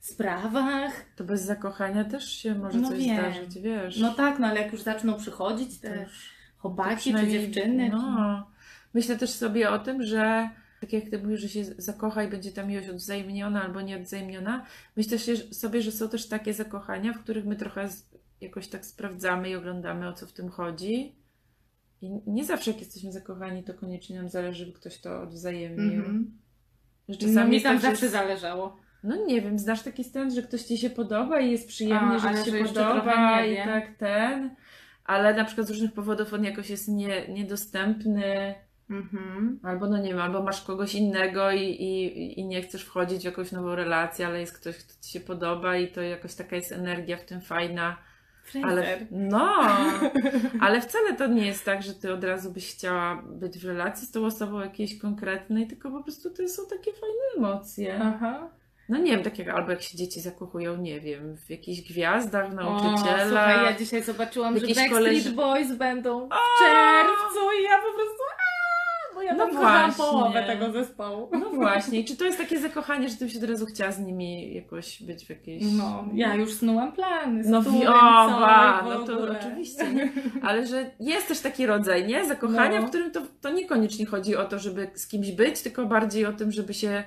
S1: sprawach.
S2: To bez zakochania też się może
S1: No
S2: coś
S1: wiem.
S2: zdarzyć, wiesz.
S1: No tak, no ale jak już zaczną przychodzić te
S2: już-
S1: chłopaki czy dziewczyny.
S2: No. Myślę też sobie o tym, że tak jak ty mówisz, że się zakocha i będzie ta miłość odwzajemniona albo nieodwzajemniona, myślę sobie, że są też takie zakochania, w których my trochę jakoś tak sprawdzamy i oglądamy, o co w tym chodzi. I nie zawsze jak jesteśmy zakochani, to koniecznie nam zależy, żeby ktoś to odwzajemnił.
S1: Mhm.
S2: Że
S1: No
S2: czasami
S1: mi
S2: jest
S1: tam
S2: tak,
S1: zawsze
S2: jest-
S1: zależało.
S2: No nie wiem, znasz taki stan, że ktoś ci się podoba i jest przyjemnie,
S1: A,
S2: że ci się
S1: że
S2: podoba i tak ten, ale na przykład z różnych powodów on jakoś jest nie, niedostępny,
S1: Mhm.
S2: albo no nie wiem, albo masz kogoś innego i, i, i nie chcesz wchodzić w jakąś nową relację, ale jest ktoś, kto ci się podoba i to jakoś taka jest energia w tym fajna, Ale, no, ale wcale to nie jest tak, że ty od razu byś chciała być w relacji z tą osobą jakiejś konkretnej, tylko po prostu to są takie fajne emocje.
S1: Aha.
S2: No nie wiem, tak jak albo jak się dzieci zakochują, nie wiem, w jakichś gwiazdach, w
S1: O, słuchaj, ja dzisiaj zobaczyłam, że Backstreet
S2: koleży-
S1: Boys będą w
S2: O!
S1: czerwcu i ja po prostu bo ja
S2: No
S1: tam połowę tego zespołu.
S2: No właśnie, I czy to jest takie zakochanie, że ty byś od razu chciała z nimi jakoś być w jakiejś...
S1: No, ja już snułam plany.
S2: No,
S1: z
S2: wi-
S1: turem,
S2: o,
S1: co
S2: wa,
S1: i w
S2: no to oczywiście, nie? Ale że jest też taki rodzaj, nie? Zakochania,
S1: No.
S2: w którym to, to niekoniecznie chodzi o to, żeby z kimś być, tylko bardziej o tym, żeby się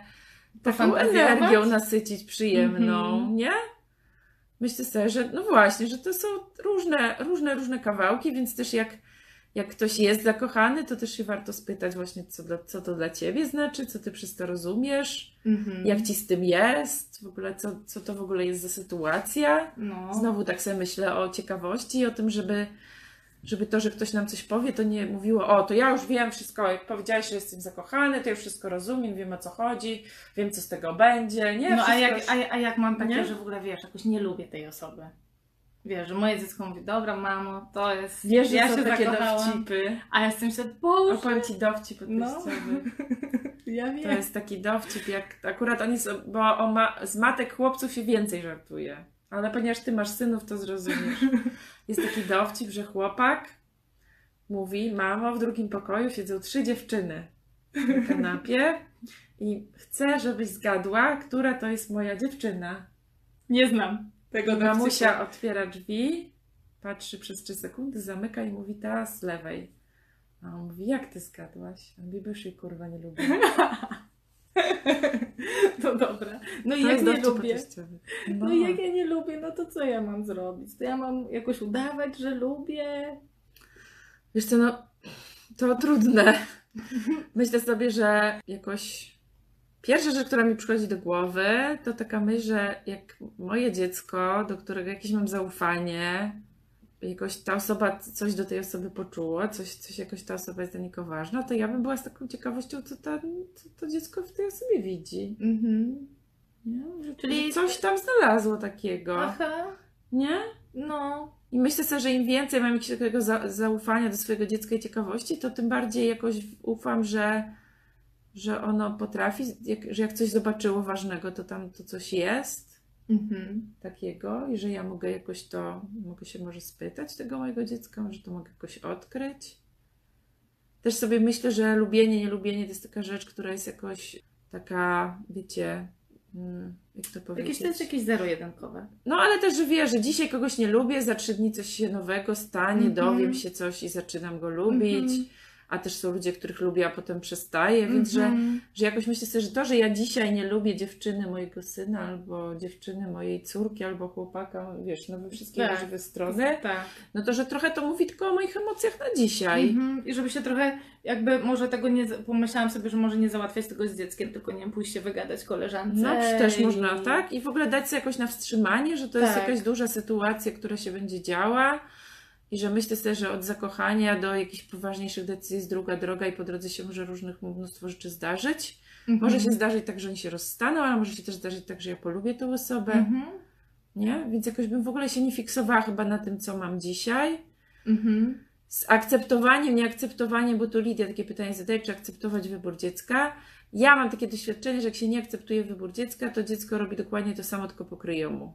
S2: taką energią nasycić przyjemną,
S1: Mhm.
S2: nie? Myślę sobie, że no właśnie, że to są różne, różne, różne kawałki, więc też jak, jak ktoś jest zakochany, to też się warto spytać właśnie, co, dla, co to dla ciebie znaczy, co ty przez to rozumiesz,
S1: Mhm.
S2: jak ci z tym jest, w ogóle co, co to w ogóle jest za sytuacja.
S1: No.
S2: Znowu tak sobie myślę o ciekawości i o tym, żeby, żeby to, że ktoś nam coś powie, to nie mówiło, o, to ja już wiem wszystko, jak powiedziałeś, że jestem zakochany, to już wszystko rozumiem, wiem o co chodzi, wiem co z tego będzie, nie?
S1: No a jak, a, a jak mam takie,
S2: Nie?
S1: że w ogóle wiesz, jakoś nie lubię tej osoby. Wiesz, że moje dziecko mówi, dobra mamo, to jest...
S2: Wiesz, że
S1: ja
S2: są
S1: się
S2: takie
S1: zakochałam.
S2: dowcipy.
S1: A ja jestem się, boże,
S2: Opowiem ci dowcip
S1: No. ja
S2: To
S1: wiem.
S2: jest taki dowcip, jak akurat on jest, bo ma, z matek chłopców się więcej żartuje. Ale ponieważ ty masz synów, to zrozumiesz. Jest taki dowcip, że chłopak mówi, mamo, w drugim pokoju siedzą trzy dziewczyny na kanapie i chcę, żebyś zgadła, która to jest moja dziewczyna.
S1: Nie znam tego
S2: mamusia
S1: dowcipu.
S2: otwiera drzwi, patrzy przez 3 sekundy, zamyka i mówi, ta z lewej. A on mówi, jak ty zgadłaś? A on mówi, już jej kurwa nie lubię.
S1: To dobra. No i jak nie lubię, no i jak ja nie lubię, no to co ja mam zrobić? To ja mam jakoś udawać, że lubię?
S2: Wiesz co, no to trudne. Myślę sobie, że jakoś pierwsza rzecz, która mi przychodzi do głowy, to taka myśl, że jak moje dziecko, do którego jakieś mam zaufanie, jakoś ta osoba, coś do tej osoby poczuła, coś, coś jakoś ta osoba jest dla niego ważna, to ja bym była z taką ciekawością, co, ta, co to dziecko w tej osobie widzi.
S1: Mhm.
S2: Nie? Że,
S1: Czyli-
S2: coś tam znalazło takiego.
S1: Aha,
S2: Nie?
S1: no.
S2: I myślę sobie, że im więcej mam jakiegoś takiego za, zaufania do swojego dziecka i ciekawości, to tym bardziej jakoś ufam, że, że ono potrafi, jak, że jak coś zobaczyło ważnego, to tam to coś jest
S1: Mhm.
S2: takiego i że ja mogę jakoś to, mogę się może spytać tego mojego dziecka, że to mogę jakoś odkryć. Też sobie myślę, że lubienie, nielubienie to jest taka rzecz, która jest jakoś taka, wiecie, mm, jak to powiedzieć?
S1: Jakieś to jest jakieś zero-jedynkowe.
S2: No ale też, że wie, że dzisiaj kogoś nie lubię, za trzy dni coś się nowego stanie,
S1: Mhm.
S2: dowiem się coś i zaczynam go lubić.
S1: Mhm.
S2: A też są ludzie, których lubię, a potem przestaję, więc że,
S1: Mhm.
S2: że jakoś myślę sobie, że to, że ja dzisiaj nie lubię dziewczyny mojego syna, albo dziewczyny mojej córki, albo chłopaka, wiesz, no we wszystkie
S1: Tak.
S2: możliwe strony,
S1: Tak.
S2: no to, że trochę to mówi tylko o moich emocjach na dzisiaj.
S1: Mhm. I żeby się trochę, jakby może tego nie, pomyślałam sobie, że może nie załatwiać tego z dzieckiem, tylko nie wiem, pójść się wygadać koleżance.
S2: No, też można, tak? I w ogóle dać sobie jakoś na wstrzymanie, że to jest
S1: Tak.
S2: jakaś duża sytuacja, która się będzie działa i że myślę sobie, że od zakochania do jakichś poważniejszych decyzji jest druga droga i po drodze się może różnych mnóstwo rzeczy zdarzyć.
S1: Mhm.
S2: Może się zdarzyć tak, że oni się rozstaną, ale może się też zdarzyć tak, że ja polubię tą osobę,
S1: Mhm.
S2: nie? Więc jakoś bym w ogóle się nie fiksowała chyba na tym, co mam dzisiaj.
S1: Mhm.
S2: Z akceptowaniem, nieakceptowaniem, bo tu Lidia takie pytanie zadaje, czy akceptować wybór dziecka. Ja mam takie doświadczenie, że jak się nie akceptuje wybór dziecka, to dziecko robi dokładnie to samo, tylko po kryjomu.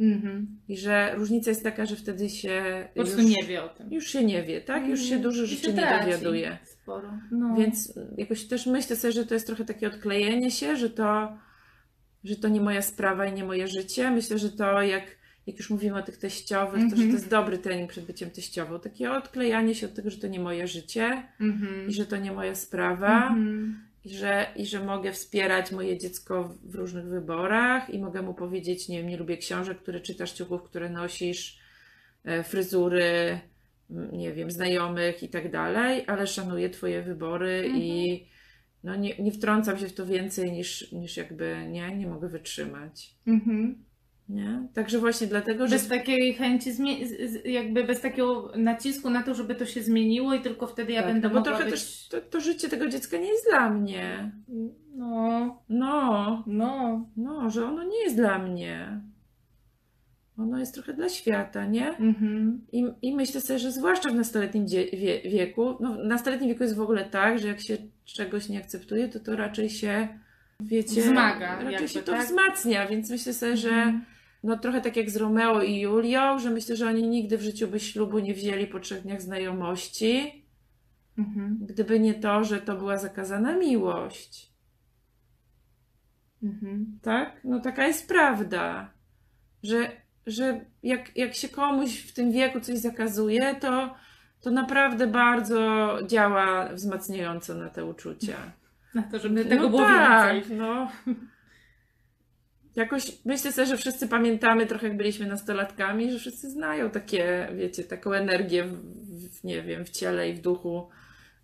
S1: Mhm.
S2: I że różnica jest taka, że wtedy się
S1: Po prostu
S2: już,
S1: nie wie o tym.
S2: już się nie wie, tak? Już się
S1: Mhm.
S2: dużo rzeczy
S1: się
S2: nie dowiaduje.
S1: Sporo. No.
S2: Więc jakoś też myślę sobie, że to jest trochę takie odklejenie się, że to, że to nie moja sprawa i nie moje życie. Myślę, że to jak, jak już mówimy o tych teściowych, to że to
S1: Mhm.
S2: jest dobry trening przed byciem teściową. Takie odklejanie się od tego, że to nie moje życie
S1: Mhm.
S2: i że to nie moja sprawa. I że, I że mogę wspierać moje dziecko w, różnych wyborach i mogę mu powiedzieć, nie wiem, nie lubię książek, które czytasz, ciuchów, które nosisz, e, fryzury, nie wiem, znajomych i tak dalej, ale szanuję Twoje wybory
S1: Mhm.
S2: i no nie, nie wtrącam się w to więcej niż, niż jakby, nie, nie mogę wytrzymać.
S1: Mhm.
S2: Nie? Także właśnie dlatego, że
S1: Bez takiej chęci, jakby bez takiego nacisku na to, żeby to się zmieniło i tylko wtedy ja
S2: tak,
S1: będę
S2: no bo
S1: mogła
S2: trochę
S1: być...
S2: też to, to życie tego dziecka nie jest dla mnie.
S1: No,
S2: No,
S1: no.
S2: No, że ono nie jest dla mnie. ono jest trochę dla świata, nie?
S1: Mhm.
S2: I, I myślę sobie, że zwłaszcza w nastoletnim wie, wieku, no w nastoletnim wieku jest w ogóle tak, że jak się czegoś nie akceptuje, to to raczej się, wiecie,
S1: Wzmaga
S2: raczej
S1: jakby,
S2: się to
S1: tak?
S2: wzmacnia, więc myślę sobie, że
S1: Mhm.
S2: No trochę tak jak z Romeo i Julią, że myślę, że oni nigdy w życiu by ślubu nie wzięli po trzech dniach znajomości,
S1: Mhm.
S2: gdyby nie to, że to była zakazana miłość.
S1: Mhm.
S2: Tak? No taka jest prawda, że, że jak, jak się komuś w tym wieku coś zakazuje, to, to naprawdę bardzo działa wzmacniająco na te uczucia.
S1: Na to, żeby tego
S2: no
S1: było
S2: tak,
S1: więcej.
S2: no. Jakoś myślę sobie, że wszyscy pamiętamy trochę jak byliśmy nastolatkami, że wszyscy znają takie, wiecie, taką energię w, w, nie wiem, w ciele i w duchu,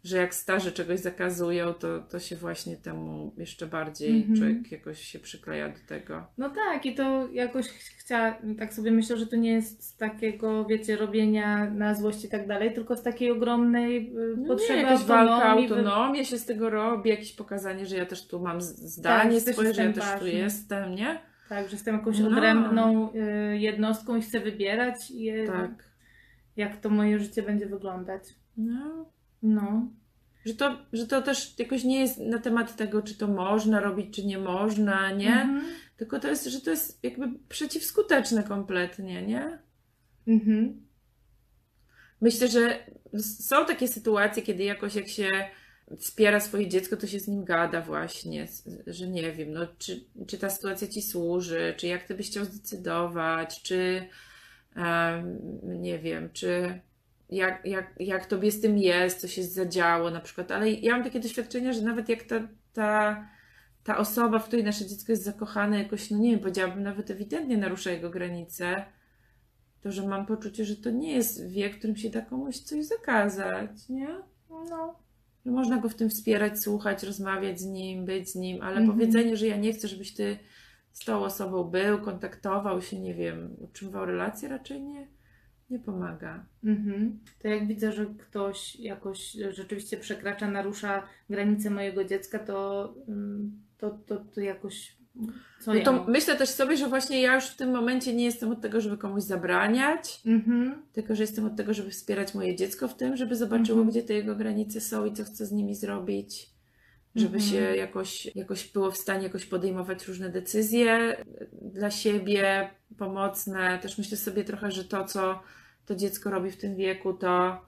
S2: że jak starzy czegoś zakazują, to, to się właśnie temu jeszcze bardziej
S1: Mhm.
S2: człowiek jakoś się przykleja do tego.
S1: No tak, i to jakoś chciała, tak sobie myślę, że to nie jest z takiego, wiecie, robienia na złość i tak dalej, tylko z takiej ogromnej y,
S2: No
S1: potrzeby
S2: nie, walka autonomię się z tego robi, jakieś pokazanie, że ja też tu mam
S1: Tak,
S2: zdanie
S1: że też
S2: swoje, że ja też tu
S1: ważny.
S2: jestem, nie?
S1: Tak, że jestem jakąś
S2: No.
S1: odrębną y, jednostką i chcę wybierać, je,
S2: Tak.
S1: jak to moje życie będzie wyglądać.
S2: No.
S1: No.
S2: Że to, że to też jakoś nie jest na temat tego, czy to można robić, czy nie można, nie?
S1: Mhm.
S2: Tylko to jest, że to jest jakby przeciwskuteczne kompletnie, nie?
S1: Mhm.
S2: Myślę, że są takie sytuacje, kiedy jakoś jak się wspiera swoje dziecko, to się z nim gada właśnie, że nie wiem, no, czy, czy ta sytuacja ci służy, czy jak ty byś chciał zdecydować, czy em, nie wiem, czy jak, jak, jak tobie z tym jest, co się zadziało na przykład, ale ja mam takie doświadczenia, że nawet jak ta, ta, ta osoba, w której nasze dziecko jest zakochane, jakoś, no nie wiem, powiedziałabym, nawet ewidentnie narusza jego granice, to, że mam poczucie, że to nie jest wiek, w którym się da komuś coś zakazać, nie?
S1: No.
S2: Że można go w tym wspierać, słuchać, rozmawiać z nim, być z nim, ale
S1: Mhm.
S2: powiedzenie, że ja nie chcę, żebyś ty z tą osobą był, kontaktował się, nie wiem, utrzymywał relacje, raczej nie, nie pomaga.
S1: Mhm. To jak widzę, że ktoś jakoś rzeczywiście przekracza, narusza granice mojego dziecka, to, ym, to, to, to jakoś. Co
S2: No to myślę też sobie, że właśnie ja już w tym momencie nie jestem od tego, żeby komuś zabraniać,
S1: Mhm.
S2: tylko że jestem od tego, żeby wspierać moje dziecko w tym, żeby zobaczyło,
S1: Mhm.
S2: gdzie te jego granice są i co chce z nimi zrobić. Żeby
S1: Mhm.
S2: się jakoś, jakoś było w stanie jakoś podejmować różne decyzje dla siebie, pomocne. Też myślę sobie trochę, że to, co to dziecko robi w tym wieku, to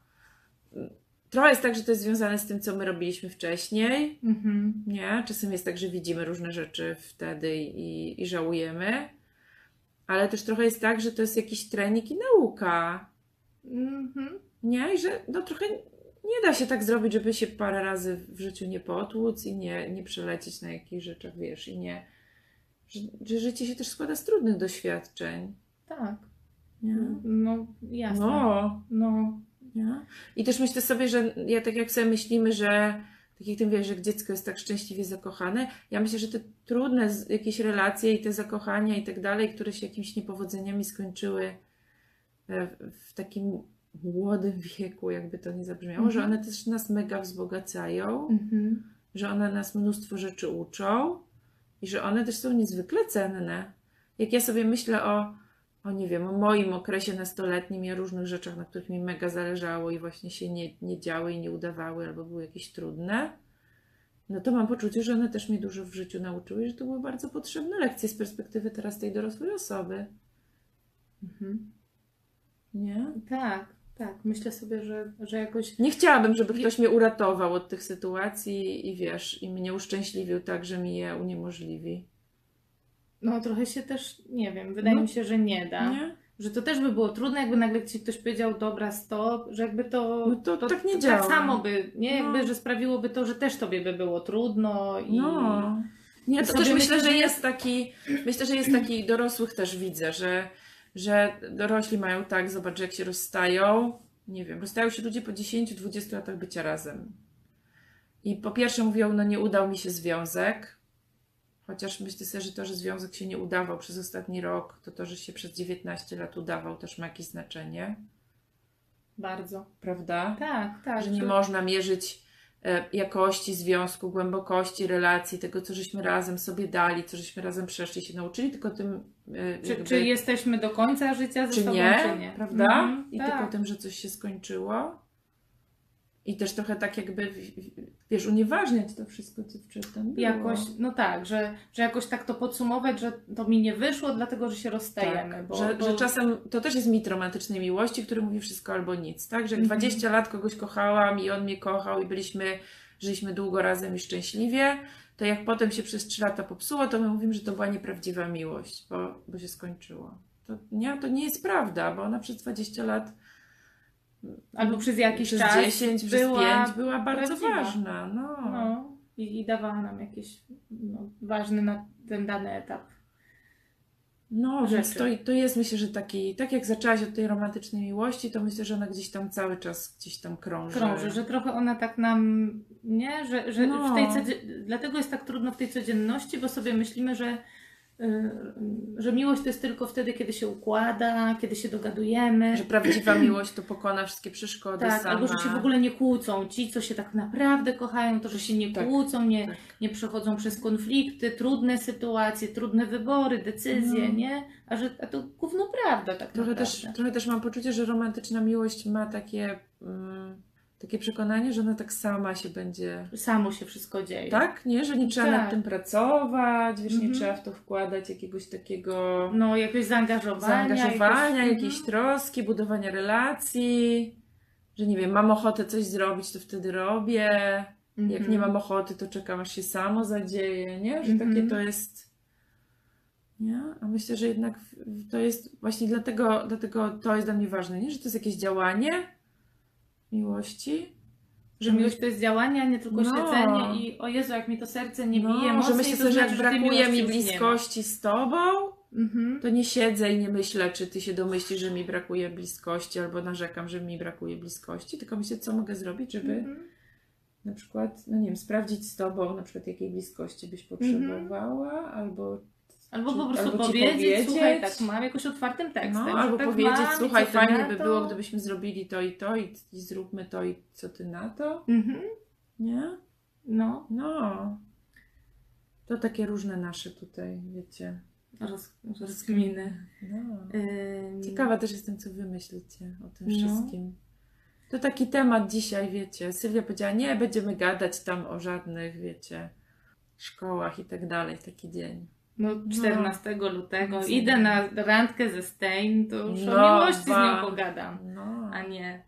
S2: trochę jest tak, że to jest związane z tym, co my robiliśmy wcześniej.
S1: Mhm.
S2: Nie? Czasem jest tak, że widzimy różne rzeczy wtedy i, i żałujemy. Ale też trochę jest tak, że to jest jakiś trening i nauka.
S1: Mhm.
S2: Nie? I że no trochę nie da się tak zrobić, żeby się parę razy w życiu nie potłuc i nie, nie przelecieć na jakichś rzeczach, wiesz, i nie. Że, że życie się też składa z trudnych doświadczeń.
S1: Tak.
S2: Nie?
S1: No, jasne.
S2: No.
S1: No.
S2: Nie? I też myślę sobie, że ja tak jak sobie myślimy, że tak jak ty wiesz, że dziecko jest tak szczęśliwie zakochane, ja myślę, że te trudne jakieś relacje i te zakochania i tak dalej, które się jakimiś niepowodzeniami skończyły e, w takim młodym wieku, jakby to nie zabrzmiało,
S1: Mhm.
S2: że one też nas mega wzbogacają,
S1: Mhm.
S2: że one nas mnóstwo rzeczy uczą i że one też są niezwykle cenne. Jak ja sobie myślę o, o nie wiem, o moim okresie nastoletnim i o różnych rzeczach, na których mi mega zależało i właśnie się nie, nie działy i nie udawały albo były jakieś trudne, no to mam poczucie, że one też mnie dużo w życiu nauczyły i że to były bardzo potrzebne lekcje z perspektywy teraz tej dorosłej osoby.
S1: Mhm.
S2: Nie?
S1: Tak, tak. Myślę sobie, że, że jakoś.
S2: Nie chciałabym, żeby ktoś mnie uratował od tych sytuacji i wiesz, i mnie uszczęśliwił tak, że mi je uniemożliwi.
S1: No, trochę się też, nie wiem, wydaje
S2: No.
S1: mi się, że nie da.
S2: Nie?
S1: Że to też by było trudne, jakby nagle ci ktoś powiedział, dobra, stop, że jakby to.
S2: No to tak nie działa.
S1: Tak samo by, nie?
S2: No.
S1: Jakby, że sprawiłoby to, że też tobie by było trudno i.
S2: No. Nie, to też myślę, że jest taki, myślę, że jest taki dorosłych też widzę, że, że dorośli mają tak, zobacz, jak się rozstają, nie wiem, rozstają się ludzie po 10-20 latach bycia razem. I po pierwsze mówią, no nie udał mi się związek, chociaż myślę sobie, że to, że związek się nie udawał przez ostatni rok, to to, że się przez 19 lat udawał, też ma jakieś znaczenie,
S1: Bardzo.
S2: prawda?
S1: Tak, tak.
S2: że nie
S1: że-
S2: można mierzyć jakości związku, głębokości relacji, tego, co żeśmy razem sobie dali, co żeśmy razem przeszli, się nauczyli, tylko tym e,
S1: Czy,
S2: jakby,
S1: czy jesteśmy do końca życia ze
S2: czy
S1: sobą,
S2: nie,
S1: czy nie?
S2: prawda?
S1: Mhm,
S2: I
S1: tak.
S2: tylko tym, że coś się skończyło. I też trochę tak jakby, wiesz, unieważniać to wszystko, co wcześniej było.
S1: Jakoś, no tak, że, że jakoś tak to podsumować, że to mi nie wyszło, dlatego że się rozstajemy.
S2: Tak,
S1: bo,
S2: że,
S1: bo...
S2: że czasem to też jest mit romantycznej miłości, który mówi wszystko albo nic, tak? Że jak
S1: Mhm.
S2: 20 lat kogoś kochałam i on mnie kochał i byliśmy, żyliśmy długo razem i szczęśliwie, to jak potem się przez 3 lata popsuło, to my mówimy, że to była nieprawdziwa miłość, bo, bo się skończyło. To nie, to nie jest prawda, bo ona przez 20 lat
S1: Albo przez jakiś
S2: przez
S1: czas
S2: 10,
S1: była
S2: przez 5 była bardzo
S1: prawdziwa.
S2: ważna. No.
S1: No, i, i dawała nam jakiś no, ważny na ten dany etap.
S2: No, więc to, to jest myślę, że taki, tak jak zaczęłaś od tej romantycznej miłości, to myślę, że ona gdzieś tam cały czas gdzieś tam krąży.
S1: Krąży, że trochę ona tak nam, nie, że, że
S2: No.
S1: w tej codzie... dlatego jest tak trudno w tej codzienności, bo sobie myślimy, że, że miłość to jest tylko wtedy, kiedy się układa, kiedy się dogadujemy.
S2: Że prawdziwa miłość to pokona wszystkie przeszkody
S1: Tak,
S2: sama.
S1: albo że się w ogóle nie kłócą. Ci, co się tak naprawdę kochają, to że się nie
S2: Tak,
S1: kłócą, nie,
S2: tak.
S1: nie przechodzą przez konflikty, trudne sytuacje, trudne wybory, decyzje,
S2: No.
S1: nie? A, że, a to gówno prawda tak
S2: Trochę
S1: naprawdę.
S2: też, trochę też mam poczucie, że romantyczna miłość ma takie, mm, takie przekonanie, że ona tak sama się będzie.
S1: Samo się wszystko dzieje.
S2: Tak? Nie? Że nie trzeba
S1: Tak.
S2: nad tym pracować, wiesz, nie
S1: Mhm.
S2: trzeba w to wkładać jakiegoś takiego
S1: No, jakieś zaangażowania.
S2: zaangażowania,
S1: jakieś,
S2: jakiejś
S1: mhm.
S2: troski, budowania relacji. Że nie wiem, mam ochotę coś zrobić, to wtedy robię. Jak
S1: Mhm.
S2: nie mam ochoty, to czekam, aż się samo zadzieje, nie? Że
S1: Mhm.
S2: takie to jest. Nie? A myślę, że jednak to jest właśnie dlatego, dlatego to jest dla mnie ważne, nie? Że to jest jakieś działanie miłości.
S1: Że miłość to jest działanie, a nie tylko
S2: No.
S1: siedzenie i o Jezu, jak mi to serce nie bije
S2: no,
S1: mocniej,
S2: że myślę sobie, że
S1: znaczy,
S2: jak brakuje mi bliskości z tobą,
S1: Mhm.
S2: to nie siedzę i nie myślę, czy ty się domyślisz, że mi brakuje bliskości, albo narzekam, że mi brakuje bliskości, tylko myślę, co mogę zrobić, żeby
S1: Mhm.
S2: na przykład, no nie wiem, sprawdzić z tobą, na przykład jakiej bliskości byś potrzebowała, albo
S1: Albo po prostu
S2: albo
S1: powiedzieć,
S2: powiedzieć.
S1: słuchaj, tak mam, jakoś otwartym tekstem.
S2: No, albo
S1: tak
S2: powiedzieć,
S1: mam,
S2: słuchaj, fajnie by było, gdybyśmy zrobili to i to i, i zróbmy to i co ty na to,
S1: Mhm.
S2: nie?
S1: No,
S2: No. To takie różne nasze tutaj, wiecie.
S1: roz, rozkminy.
S2: No.
S1: Ym,
S2: Ciekawa też jestem, co wy myślicie o tym
S1: No.
S2: wszystkim. To taki temat dzisiaj, wiecie. Sylwia powiedziała, nie będziemy gadać tam o żadnych, wiecie, szkołach i tak dalej taki dzień.
S1: No, 14 lutego
S2: Nic
S1: idę
S2: nie
S1: na randkę ze Stein, to już
S2: No,
S1: o miłości z
S2: ba.
S1: nią pogadam,
S2: No.
S1: a nie...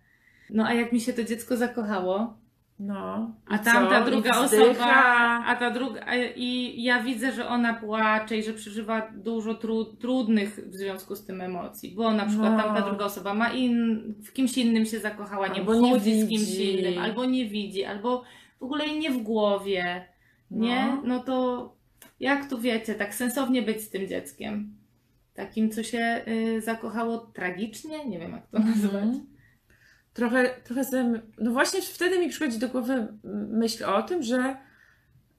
S1: No a jak mi się to dziecko zakochało,
S2: No.
S1: a
S2: I
S1: tamta
S2: co? I
S1: druga osoba, a ta druga, i ja widzę, że ona płacze i że przeżywa dużo tru, trudnych w związku z tym emocji, bo na przykład
S2: No.
S1: tamta druga osoba ma in, w kimś innym się zakochała, nie
S2: Albo nie
S1: wchodzi z kimś innym, albo nie widzi, albo w ogóle nie w głowie, nie?
S2: No.
S1: No to jak tu wiecie, tak sensownie być z tym dzieckiem? Takim, co się y, zakochało tragicznie? Nie wiem, jak to nazwać.
S2: Mhm. Trochę, trochę sobie, no właśnie wtedy mi przychodzi do głowy myśl o tym, że,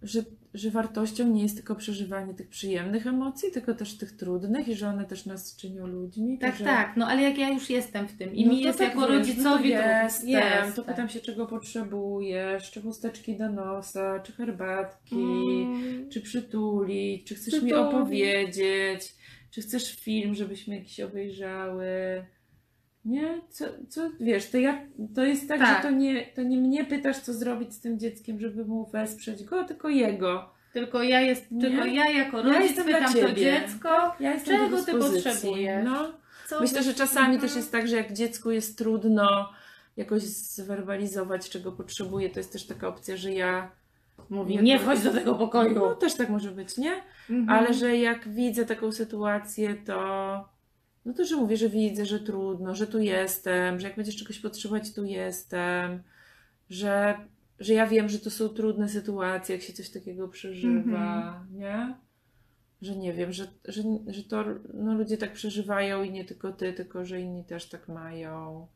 S2: że, że wartością nie jest tylko przeżywanie tych przyjemnych emocji, tylko też tych trudnych i że one też nas czynią ludźmi.
S1: Tak,
S2: że...
S1: tak, no ale jak ja już jestem w tym i
S2: No
S1: mi jest
S2: tak
S1: jako
S2: wiesz,
S1: rodzicowi
S2: no to jestem,
S1: jest.
S2: to pytam się, czego potrzebujesz, czy chusteczki do nosa, czy herbatki,
S1: Mm.
S2: czy przytulić, czy chcesz mi
S1: Przytulić.
S2: opowiedzieć, czy chcesz film, żebyśmy jakiś obejrzały. Nie? Co, co wiesz, to, ja, to jest tak,
S1: Tak.
S2: że to nie, to nie mnie pytasz, co zrobić z tym dzieckiem, żeby mu wesprzeć go, tylko jego.
S1: Tylko ja jest,
S2: Nie?
S1: tylko ja jako
S2: Ja
S1: rodzic
S2: dla
S1: pytam to dziecko,
S2: Ja
S1: Czego ty potrzebujesz?
S2: No.
S1: co
S2: Myślę, że czasami
S1: Mhm.
S2: też jest tak, że jak dziecku jest trudno jakoś zwerbalizować, czego potrzebuje, to jest też taka opcja, że ja.
S1: Mówi, nie wchodź do tego pokoju.
S2: No też tak może być, nie?
S1: Mhm.
S2: Ale że jak widzę taką sytuację, to. No to, że mówię, że widzę, że trudno, że tu jestem, że jak będziesz czegoś potrzebować, tu jestem, że, że ja wiem, że to są trudne sytuacje, jak się coś takiego przeżywa,
S1: Mhm.
S2: nie? Że nie wiem, że, że, że to no, ludzie tak przeżywają i nie tylko ty, tylko że inni też tak mają.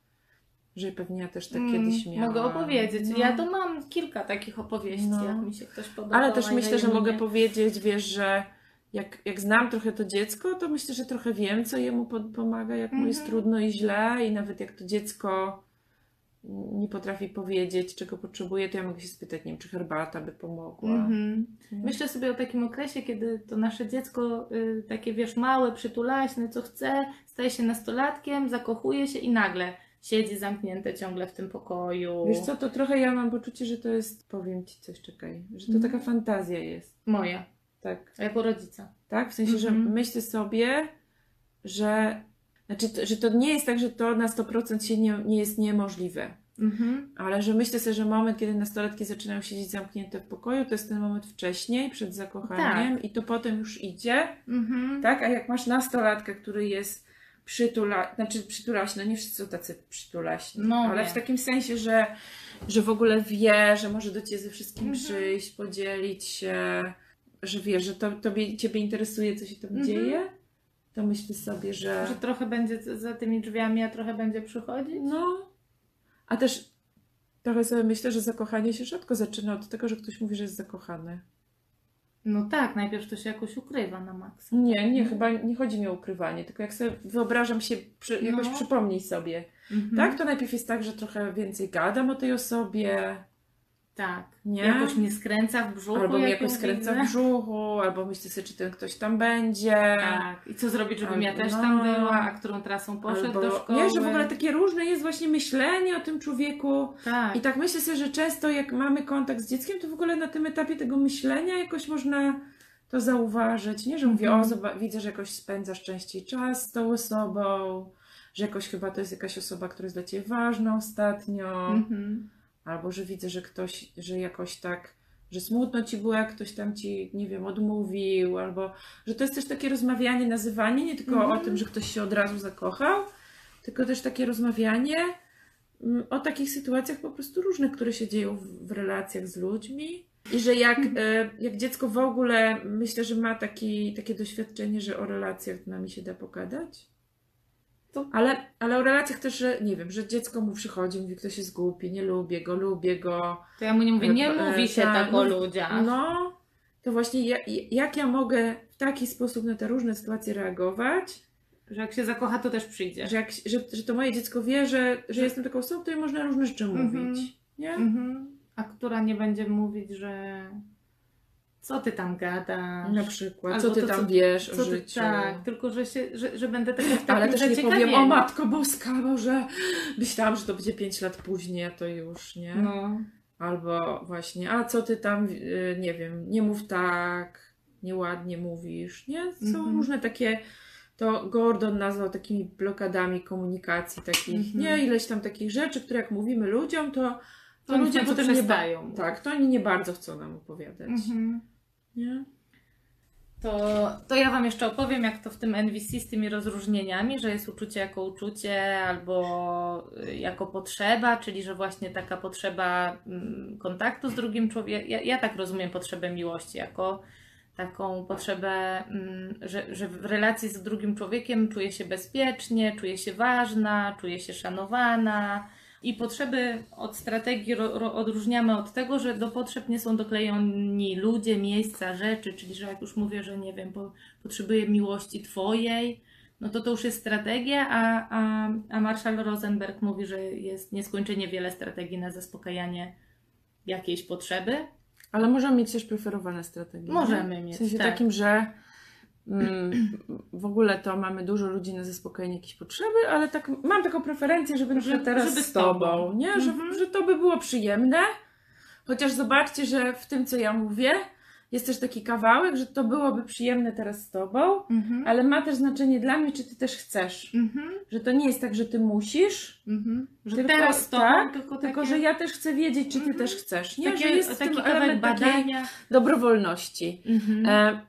S2: Że pewnie ja też tak
S1: Mm,
S2: kiedyś miałam.
S1: Mogę opowiedzieć.
S2: No.
S1: Ja to mam kilka takich opowieści,
S2: No.
S1: jak mi się ktoś podoba.
S2: Ale też myślę, że mogę
S1: po...
S2: powiedzieć, wiesz, że jak, jak znam trochę to dziecko, to myślę, że trochę wiem, co jemu po- pomaga, jak mu jest
S1: Mhm.
S2: trudno i źle, i nawet jak to dziecko nie potrafi powiedzieć, czego potrzebuje, to ja mogę się spytać, nie wiem, czy herbata by pomogła.
S1: Mhm.
S2: Nie?
S1: Myślę sobie o takim okresie, kiedy to nasze dziecko, y, takie wiesz, małe, przytulaśne, co chce, staje się nastolatkiem, zakochuje się i nagle siedzi zamknięte ciągle w tym pokoju.
S2: Wiesz co, to trochę ja mam poczucie, że to jest, powiem ci coś, czekaj, że to
S1: Mhm.
S2: taka fantazja jest.
S1: Moja,
S2: Tak.
S1: jako rodzica.
S2: Tak? W sensie, że
S1: Mhm.
S2: myślę sobie, że znaczy, to, że to nie jest tak, że to na 100% się nie, nie jest niemożliwe.
S1: Mhm.
S2: Ale że myślę sobie, że moment, kiedy nastolatki zaczynają siedzieć zamknięte w pokoju, to jest ten moment wcześniej, przed zakochaniem i to potem już idzie,
S1: Mhm.
S2: tak? A jak masz nastolatkę, który jest przytula, znaczy przytulaśny, no nie wszyscy są tacy przytulaśni,
S1: No
S2: ale
S1: nie.
S2: w takim sensie, że, że w ogóle wie, że może do Ciebie ze wszystkim
S1: Mhm.
S2: przyjść, podzielić się, że wie, że to, tobie, Ciebie interesuje, co się tam
S1: Mhm.
S2: dzieje, to myślę sobie, że...
S1: Że trochę będzie za tymi drzwiami, a trochę będzie przychodzić.
S2: No, a też trochę sobie myślę, że zakochanie się rzadko zaczyna od tego, że ktoś mówi, że jest zakochany.
S1: No tak, najpierw to się jakoś ukrywa na maksa.
S2: Nie, nie, chyba nie chodzi mi o ukrywanie, tylko jak sobie wyobrażam się, przy, jakoś
S1: No.
S2: przypomnij sobie,
S1: Mhm.
S2: tak? To najpierw jest tak, że trochę więcej gadam o tej osobie,
S1: Tak.
S2: Nie?
S1: Jakoś mnie skręca w brzuchu.
S2: albo mnie
S1: jak
S2: jakoś skręca
S1: widzę.
S2: w brzuchu, albo myślę sobie, czy ten ktoś tam będzie.
S1: Tak. I co zrobić, żebym ja
S2: Albo
S1: też
S2: no.
S1: tam była, a którą trasą poszedł
S2: Albo,
S1: do szkoły.
S2: nie, że w ogóle takie różne jest właśnie myślenie o tym człowieku.
S1: Tak.
S2: I tak myślę sobie, że często jak mamy kontakt z dzieckiem, to w ogóle na tym etapie tego myślenia jakoś można to zauważyć, nie? Że mówię,
S1: Mhm.
S2: o, zoba- widzę, że jakoś spędzasz częściej czas z tą osobą, że jakoś chyba to jest jakaś osoba, która jest dla Ciebie ważna ostatnio,
S1: Mhm.
S2: Albo że widzę, że ktoś, że jakoś tak, że smutno Ci było, jak ktoś tam Ci, nie wiem, odmówił, albo że to jest też takie rozmawianie, nazywanie, nie tylko
S1: Mhm.
S2: o tym, że ktoś się od razu zakochał, tylko też takie rozmawianie mm, o takich sytuacjach po prostu różnych, które się dzieją w, w relacjach z ludźmi. I że jak, e, jak dziecko w ogóle, myślę, że ma taki, takie doświadczenie, że o relacjach z nami się da pogadać.
S1: To-
S2: Ale, ale o relacjach też, że nie wiem, że dziecko mu przychodzi, mówi, ktoś jest głupi, nie lubię go, lubię go.
S1: To ja mu nie mówię, nie
S2: E,
S1: mówi się
S2: tak,
S1: tak o ludziach.
S2: No, to właśnie ja, jak ja mogę w taki sposób na te różne sytuacje reagować,
S1: Że jak się zakocha, to też przyjdzie.
S2: że, jak, że, że to moje dziecko wie, że, że jestem taką osobą, której można różne rzeczy
S1: Mhm.
S2: mówić. Nie?
S1: Mhm. A która nie będzie mówić, że co ty tam gadasz?
S2: Na przykład, co ty
S1: to,
S2: tam
S1: co-
S2: wiesz o
S1: Co ty,
S2: życiu.
S1: tak, tylko że, się, że, że będę taka w
S2: Ale też nie powiem, o Matko Boska, może myślałam, że to będzie 5 lat później, a to już, nie?
S1: No.
S2: Albo właśnie, a co ty tam, y, nie wiem, nie mów tak, nieładnie mówisz, nie? Są
S1: Mhm.
S2: różne takie, to Gordon nazwał takimi blokadami komunikacji, takich,
S1: Mhm.
S2: nie? Ileś tam takich rzeczy, które jak mówimy ludziom, to, to,
S1: To ludzie potem
S2: nie,
S1: przestają.
S2: tak, to oni nie bardzo chcą nam opowiadać,
S1: Mhm.
S2: Nie?
S1: To, to ja Wam jeszcze opowiem, jak to w tym NVC z tymi rozróżnieniami, że jest uczucie jako uczucie albo y, jako potrzeba, czyli że właśnie taka potrzeba mm, kontaktu z drugim człowiekiem. Ja, ja tak rozumiem potrzebę miłości, jako taką potrzebę, mm, że, że w relacji z drugim człowiekiem czuję się bezpiecznie, czuję się ważna, czuję się szanowana. I potrzeby od strategii ro, ro, odróżniamy od tego, że do potrzeb nie są doklejoni ludzie, miejsca, rzeczy, czyli że jak już mówię, że nie wiem, po, potrzebuję miłości Twojej, no to to już jest strategia, a, a, a Marshall Rosenberg mówi, że jest nieskończenie wiele strategii na zaspokajanie jakiejś potrzeby.
S2: Ale możemy mieć też preferowane strategie.
S1: Możemy
S2: nie?
S1: mieć,
S2: W sensie
S1: tak.
S2: takim, że w ogóle to mamy dużo ludzi na zaspokojenie jakiejś potrzeby, ale tak mam taką preferencję, żeby, że teraz
S1: żeby
S2: z tobą, nie?
S1: Mhm.
S2: Że, że to by było przyjemne. Chociaż zobaczcie, że w tym, co ja mówię, jest też taki kawałek, że to byłoby przyjemne teraz z tobą,
S1: Mhm.
S2: ale ma też znaczenie dla mnie, czy ty też chcesz.
S1: Mhm.
S2: Że to nie jest tak, że ty musisz,
S1: Mhm. Że
S2: Tylko-
S1: teraz z tobą,
S2: tak,
S1: tylko,
S2: tylko
S1: takie,
S2: że ja też chcę wiedzieć, czy ty też chcesz. Nie,
S1: takie,
S2: że jest
S1: taki
S2: element
S1: badania.
S2: dobrowolności. E,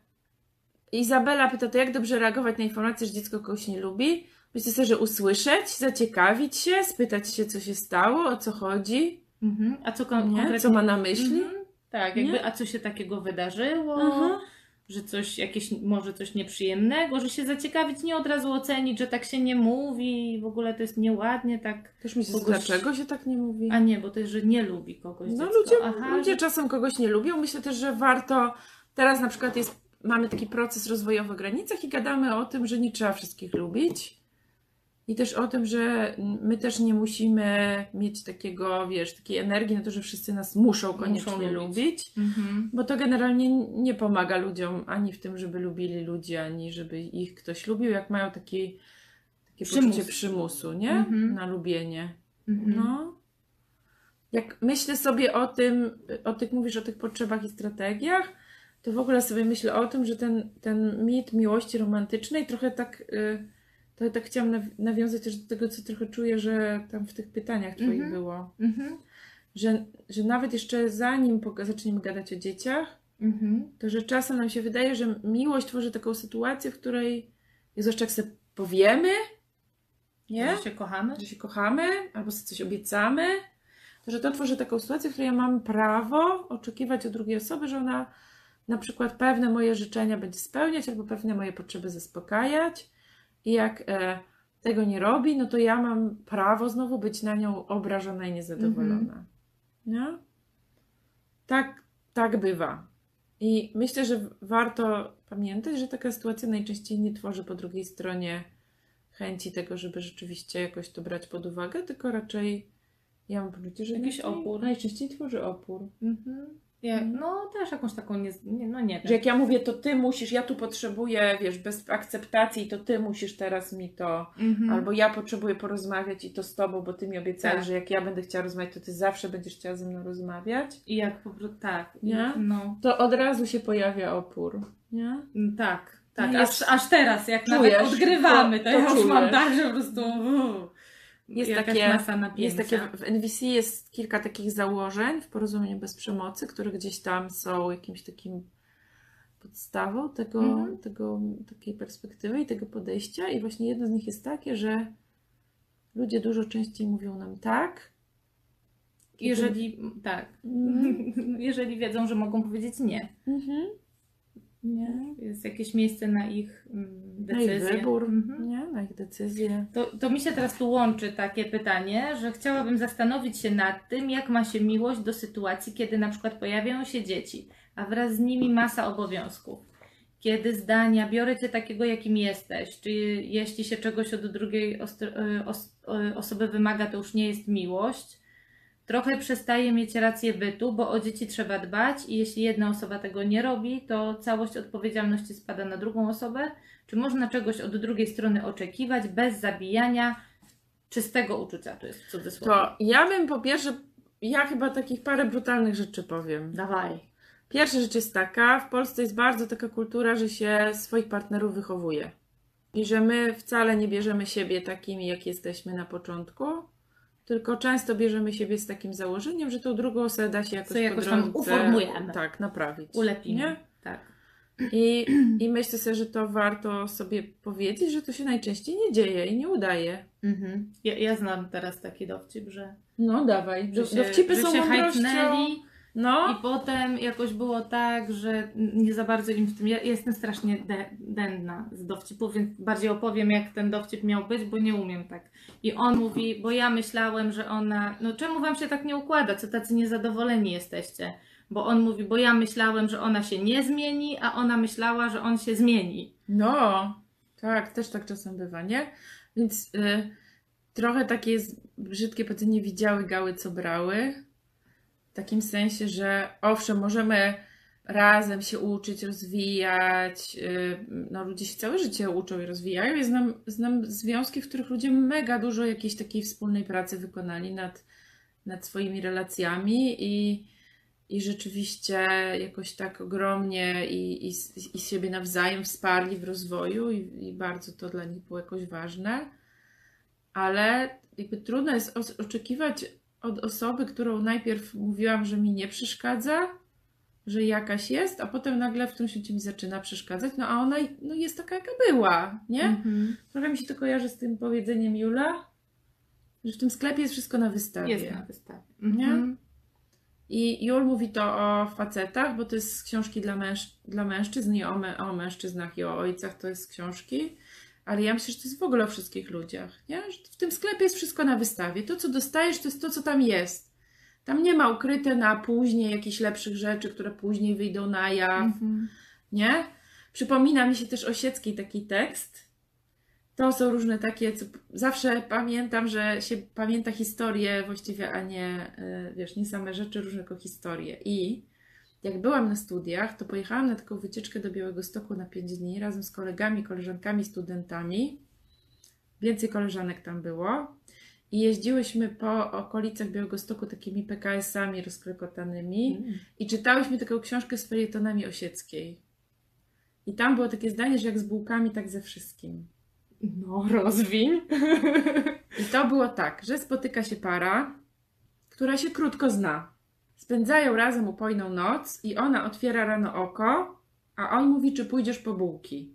S2: Izabela pyta, to jak dobrze reagować na informację, że dziecko kogoś nie lubi? Myślę sobie, że usłyszeć, zaciekawić się, spytać się, co się stało, o co chodzi,
S1: Mhm. A co kon-
S2: nie?
S1: konkretnie?
S2: co ma na myśli.
S1: Mhm. Tak, jakby, a co się takiego wydarzyło,
S2: Aha.
S1: że coś jakieś, może coś nieprzyjemnego, że się zaciekawić, nie od razu ocenić, że tak się nie mówi, w ogóle to jest nieładnie, tak.
S2: Też myślę,
S1: Kogoś-
S2: dlaczego się tak nie mówi?
S1: A nie, bo to jest, że nie lubi kogoś.
S2: No
S1: dziecko.
S2: ludzie,
S1: Aha,
S2: ludzie
S1: że-
S2: czasem kogoś nie lubią. Myślę też, że warto, teraz na przykład jest, mamy taki proces rozwojowy w granicach i gadamy o tym, że nie trzeba wszystkich lubić. I też o tym, że my też nie musimy mieć takiego, wiesz, takiej energii na to, że wszyscy nas muszą koniecznie
S1: lubić.
S2: lubić.
S1: Mhm.
S2: Bo to generalnie nie pomaga ludziom ani w tym, żeby lubili ludzi, ani żeby ich ktoś lubił, jak mają taki, takie
S1: Przymus.
S2: poczucie przymusu, nie?
S1: Mhm.
S2: Na lubienie.
S1: Mhm.
S2: No. Jak myślę sobie o tym, o tych, mówisz o tych potrzebach i strategiach, to w ogóle sobie myślę o tym, że ten, ten mit miłości romantycznej trochę tak, y, to tak chciałam naw- nawiązać też do tego, co trochę czuję, że tam w tych pytaniach twoich
S1: Mhm.
S2: było.
S1: Mhm.
S2: Że, że nawet jeszcze zanim zaczniemy gadać o dzieciach,
S1: Mhm.
S2: to że czasem nam się wydaje, że miłość tworzy taką sytuację, w której jeszcze jak sobie powiemy, nie?
S1: Że się kochamy?
S2: Że się kochamy, albo sobie coś obiecamy, to że to tworzy taką sytuację, w której ja mam prawo oczekiwać od drugiej osoby, że ona na przykład pewne moje życzenia będzie spełniać, albo pewne moje potrzeby zaspokajać. I jak e, tego nie robi, no to ja mam prawo znowu być na nią obrażona i niezadowolona. Nie? Tak, tak bywa. I myślę, że warto pamiętać, że taka sytuacja najczęściej nie tworzy po drugiej stronie chęci tego, żeby rzeczywiście jakoś to brać pod uwagę, tylko raczej ja mam poczucie, że
S1: Jakiś opór.
S2: Najczęściej tworzy opór.
S1: Mhm. Ja, no też jakąś taką, nie, nie, no nie
S2: Że jak ja mówię, to ty musisz, ja tu potrzebuję, wiesz, bez akceptacji, to ty musisz teraz mi to,
S1: Mhm.
S2: albo ja potrzebuję porozmawiać i to z tobą, bo ty mi obiecałeś,
S1: Tak.
S2: że jak ja będę chciała rozmawiać, to ty zawsze będziesz chciała ze mną rozmawiać.
S1: I jak po prostu, tak.
S2: Nie?
S1: No.
S2: To od razu się pojawia opór, nie?
S1: Mm, Tak, tak.
S2: No
S1: aż, aż teraz, jak
S2: Czujesz,
S1: nawet odgrywamy, to,
S2: to-
S1: ja już mam
S2: czujesz.
S1: tak, że po prostu
S2: Jest takie-. Jest takie, w NVC jest kilka takich założeń w porozumieniu bez przemocy, które gdzieś tam są jakimś takim podstawą tego,
S1: Mhm.
S2: tego, takiej perspektywy i tego podejścia. I właśnie jedno z nich jest takie, że ludzie dużo częściej mówią nam tak. kiedy-
S1: Jeżeli, tak,
S2: Mhm.
S1: jeżeli wiedzą, że mogą powiedzieć nie.
S2: Mhm.
S1: Nie. Jest jakieś miejsce na ich mm,
S2: Na ich
S1: decyzję.
S2: wybór,
S1: Mhm.
S2: nie? na ich decyzję.
S1: To, to mi się teraz tu łączy takie pytanie, że chciałabym zastanowić się nad tym, jak ma się miłość do sytuacji, kiedy na przykład pojawiają się dzieci, a wraz z nimi masa obowiązków. Kiedy zdania, biorę cię takiego, jakim jesteś, czy jeśli się czegoś od drugiej os- y, osoby wymaga, to już nie jest miłość. Trochę przestaje mieć rację bytu, bo o dzieci trzeba dbać i jeśli jedna osoba tego nie robi, to całość odpowiedzialności spada na drugą osobę. Czy można czegoś od drugiej strony oczekiwać bez zabijania czystego uczucia? To jest w cudzysłowie.
S2: To ja bym po pierwsze, ja chyba takich parę brutalnych rzeczy powiem.
S1: Dawaj.
S2: Pierwsza rzecz jest taka, w Polsce jest bardzo taka kultura, że się swoich partnerów wychowuje. I że my wcale nie bierzemy siebie takimi, jak jesteśmy na początku, tylko często bierzemy siebie z takim założeniem, że tą drugą osobę da się jakoś,
S1: jakoś tam uformujemy.
S2: Tak, naprawić.
S1: Ulepimy.
S2: Nie?
S1: Tak.
S2: I, I myślę sobie, że to warto sobie powiedzieć, że to się najczęściej nie dzieje i nie udaje.
S1: Mhm. Ja, ja znam teraz taki dowcip, że,
S2: No dawaj,
S1: że
S2: Do,
S1: się,
S2: dowcipy
S1: że
S2: są
S1: się
S2: mądrością. No,
S1: i potem jakoś było tak, że nie za bardzo im w tym... Ja jestem strasznie de, dędna z dowcipów, więc bardziej opowiem, jak ten dowcip miał być, bo nie umiem tak. I on mówi, bo ja myślałem, że ona... No czemu wam się tak nie układa? Co tacy niezadowoleni jesteście? Bo on mówi, bo ja myślałem, że ona się nie zmieni, a ona myślała, że on się zmieni.
S2: No, tak, też tak czasem bywa, nie? Więc y, trochę takie jest brzydkie powiedzenie widziały gały, co brały. Takim sensie, że owszem, możemy razem się uczyć, rozwijać. y, no, ludzie się całe życie uczą i rozwijają. Ja znam, znam związki, w których ludzie mega dużo jakiejś takiej wspólnej pracy wykonali nad, nad swoimi relacjami i i rzeczywiście jakoś tak ogromnie i, i, i siebie nawzajem wsparli w rozwoju i, i bardzo to dla nich było jakoś ważne. Ale jakby trudno jest oczekiwać od osoby, którą najpierw mówiłam, że mi nie przeszkadza, że jakaś jest, a potem nagle w którymś momencie mi zaczyna przeszkadzać, no a ona no jest taka, jaka była, nie?
S1: Mhm.
S2: Trochę mi się to kojarzy z tym powiedzeniem Jula, że w tym sklepie jest wszystko na wystawie.
S1: Jest na wystawie.
S2: Nie?
S1: Mhm.
S2: I Jul mówi to o facetach, bo to jest z książki dla, męż- dla mężczyzn i o, o mężczyznach i o ojcach to jest książki. Ale ja myślę, że to jest w ogóle o wszystkich ludziach. Nie? Że w tym sklepie jest wszystko na wystawie. To, co dostajesz, to jest to, co tam jest. Tam nie ma ukryte na później jakichś lepszych rzeczy, które później wyjdą na jaw.
S1: Mhm.
S2: Nie? Przypomina mi się też Osieckiej taki tekst, to są różne takie, co zawsze pamiętam, że się pamięta historię właściwie, a nie, y, wiesz, nie same rzeczy, różne tylko historie. I jak byłam na studiach, to pojechałam na taką wycieczkę do Białego Stoku na 5 dni razem z kolegami, koleżankami, studentami. Więcej koleżanek tam było. I jeździłyśmy po okolicach Białegostoku takimi PKS-ami rozklekotanymi i czytałyśmy taką książkę z felietonami Osieckiej. I tam było takie zdanie, że jak z bułkami, tak ze wszystkim.
S1: No, rozwiń.
S2: I to było tak, że spotyka się para, która się krótko zna. Spędzają razem upojną noc i ona otwiera rano oko, a on mówi, czy pójdziesz po bułki.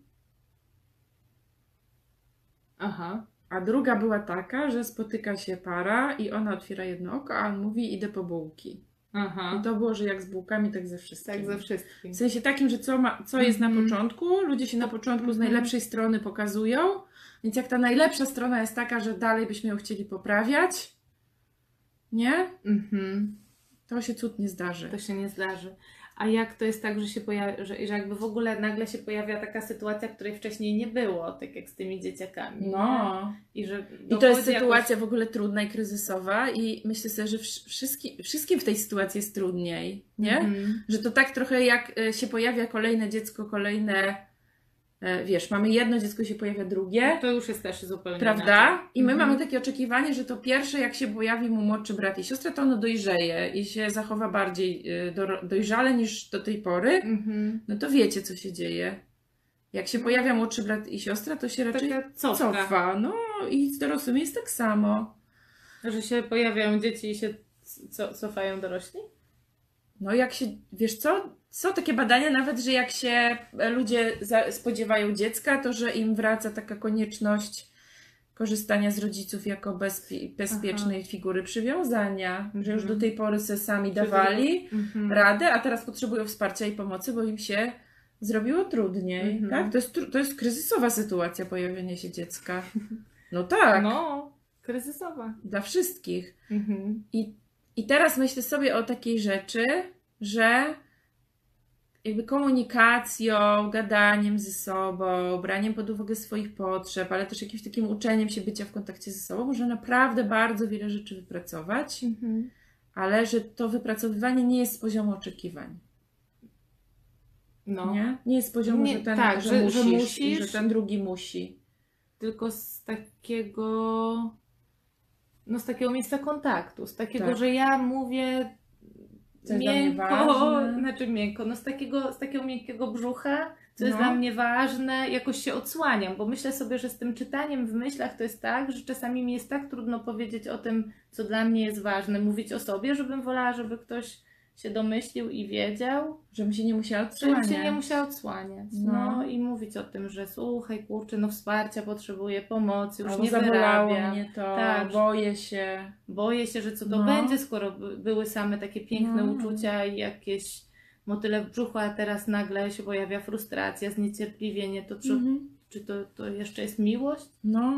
S1: Aha.
S2: A druga była taka, że spotyka się para i ona otwiera jedno oko, a on mówi, idę po bułki.
S1: Aha.
S2: I to było, że jak z bułkami, tak ze wszystkim.
S1: Tak ze wszystkim.
S2: W sensie takim, że co, ma, co jest na
S1: Mhm.
S2: początku, ludzie się na początku z
S1: Mhm.
S2: najlepszej strony pokazują, więc jak ta najlepsza strona jest taka, że dalej byśmy ją chcieli poprawiać, nie?
S1: Mhm.
S2: To się cud nie zdarzy.
S1: To się nie zdarzy. A jak to jest tak, że się pojawia, że, że jakby w ogóle nagle się pojawia taka sytuacja, której wcześniej nie było, tak jak z tymi dzieciakami.
S2: No.
S1: I że
S2: I to jest sytuacja w ogóle trudna i kryzysowa i myślę sobie, że wsz- wszystkim, wszystkim w tej sytuacji jest trudniej, nie?
S1: Mhm.
S2: Że to tak trochę jak e, się pojawia kolejne dziecko, kolejne, wiesz, mamy jedno dziecko, się pojawia drugie,
S1: To już jest też zupełnie
S2: prawda?
S1: inaczej.
S2: I my
S1: Mhm.
S2: mamy takie oczekiwanie, że to pierwsze, jak się pojawi mu młodszy brat i siostra, to ono dojrzeje i się zachowa bardziej e, do, dojrzale niż do tej pory.
S1: Mhm.
S2: No to wiecie, co się dzieje. Jak się pojawia młodszy brat i siostra, to się raczej
S1: Taka cofka,
S2: cofa. No i z dorosłymi jest tak samo.
S1: że się pojawiają dzieci i się co, cofają dorośli?
S2: No jak się, wiesz co, są takie badania nawet, że jak się ludzie za, spodziewają dziecka, to że im wraca taka konieczność korzystania z rodziców jako bezpie, bezpiecznej figury przywiązania, że już
S1: Mhm.
S2: do tej pory se sami dawali
S1: Mhm.
S2: radę, a teraz potrzebują wsparcia i pomocy, bo im się zrobiło trudniej.
S1: Mhm.
S2: Tak? To, jest, to jest kryzysowa sytuacja pojawienia się dziecka. No tak,
S1: No, kryzysowa.
S2: dla wszystkich.
S1: Mhm.
S2: I, I teraz myślę sobie o takiej rzeczy, że jakby komunikacją, gadaniem ze sobą, braniem pod uwagę swoich potrzeb, ale też jakimś takim uczeniem się bycia w kontakcie ze sobą, można naprawdę bardzo wiele rzeczy wypracować,
S1: Mhm.
S2: ale że to wypracowywanie nie jest z poziomu oczekiwań.
S1: No.
S2: Nie? nie jest z poziomu,
S1: Nie,
S2: że ten
S1: tak,
S2: że,
S1: że-
S2: musisz,
S1: że musisz.
S2: że ten drugi musi.
S1: tylko z takiego no z takiego miejsca kontaktu, z takiego,
S2: Tak.
S1: że ja mówię
S2: Co jest
S1: miękko, znaczy miękko, no z takiego, z takiego miękkiego brzucha, co jest
S2: No.
S1: dla mnie ważne, jakoś się odsłaniam, bo myślę sobie, że z tym czytaniem w myślach to jest tak, że czasami mi jest tak trudno powiedzieć o tym, co dla mnie jest ważne, mówić o sobie, żebym wolała, żeby ktoś się domyślił i wiedział,
S2: Żebym się nie musiała
S1: żebym
S2: odsłaniać.
S1: się nie musiała odsłaniać. No.
S2: No.
S1: i mówić o tym, że słuchaj, kurczę, no wsparcia potrzebuję, pomocy, już
S2: Albo
S1: nie wyrabiam.
S2: mnie to,
S1: Tak.
S2: boję się.
S1: Boję się, że co to
S2: No.
S1: będzie, skoro by- były same takie piękne
S2: No.
S1: uczucia i jakieś motyle w brzuchu, a teraz nagle się pojawia frustracja, zniecierpliwienie, to czy,
S2: Mhm.
S1: czy to, to jeszcze jest miłość?
S2: No,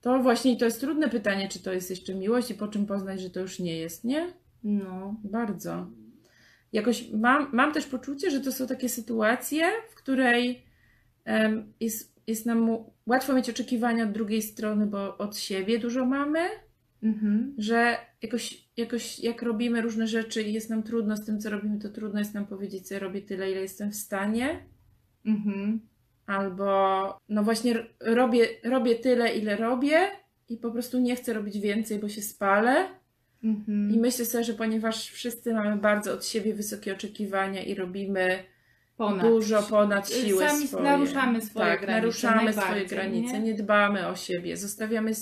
S2: to właśnie to jest trudne pytanie, czy to jest jeszcze miłość i po czym poznać, że to już nie jest, nie?
S1: No.
S2: Bardzo. Jakoś mam, mam też poczucie, że to są takie sytuacje, w której em, jest, jest nam łatwo mieć oczekiwania od drugiej strony, bo od siebie dużo mamy,
S1: Mhm.
S2: że jakoś, jakoś jak robimy różne rzeczy i jest nam trudno z tym, co robimy, to trudno jest nam powiedzieć, że ja robię tyle, ile jestem w stanie.
S1: Mhm.
S2: Albo no właśnie robię, robię tyle, ile robię i po prostu nie chcę robić więcej, bo się spalę.
S1: Mhm.
S2: I myślę sobie, że ponieważ wszyscy mamy bardzo od siebie wysokie oczekiwania i robimy
S1: Ponad.
S2: dużo ponad siłę
S1: Sami
S2: swoje.
S1: naruszamy swoje
S2: tak,
S1: granice
S2: naruszamy swoje granice,
S1: nie?
S2: nie? dbamy o siebie, zostawiamy y,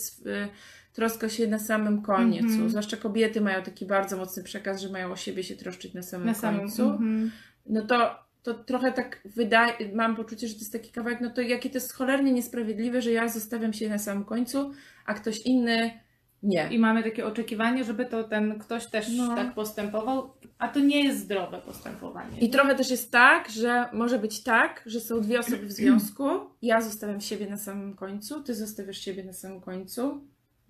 S2: troskę się na samym końcu.
S1: Mhm.
S2: Zwłaszcza kobiety mają taki bardzo mocny przekaz, że mają o siebie się troszczyć na samym
S1: na samym
S2: końcu.
S1: Mhm.
S2: No to, to trochę tak wydaje, mam poczucie, że to jest taki kawałek, no to jakie to jest cholernie niesprawiedliwe, że ja zostawiam się na samym końcu, a ktoś inny nie.
S1: I mamy takie oczekiwanie, żeby to ten ktoś też
S2: No.
S1: tak postępował, a to nie jest zdrowe postępowanie.
S2: I trochę też jest tak, że może być tak, że są dwie osoby w związku. Ja zostawiam siebie na samym końcu, ty zostawiasz siebie na samym końcu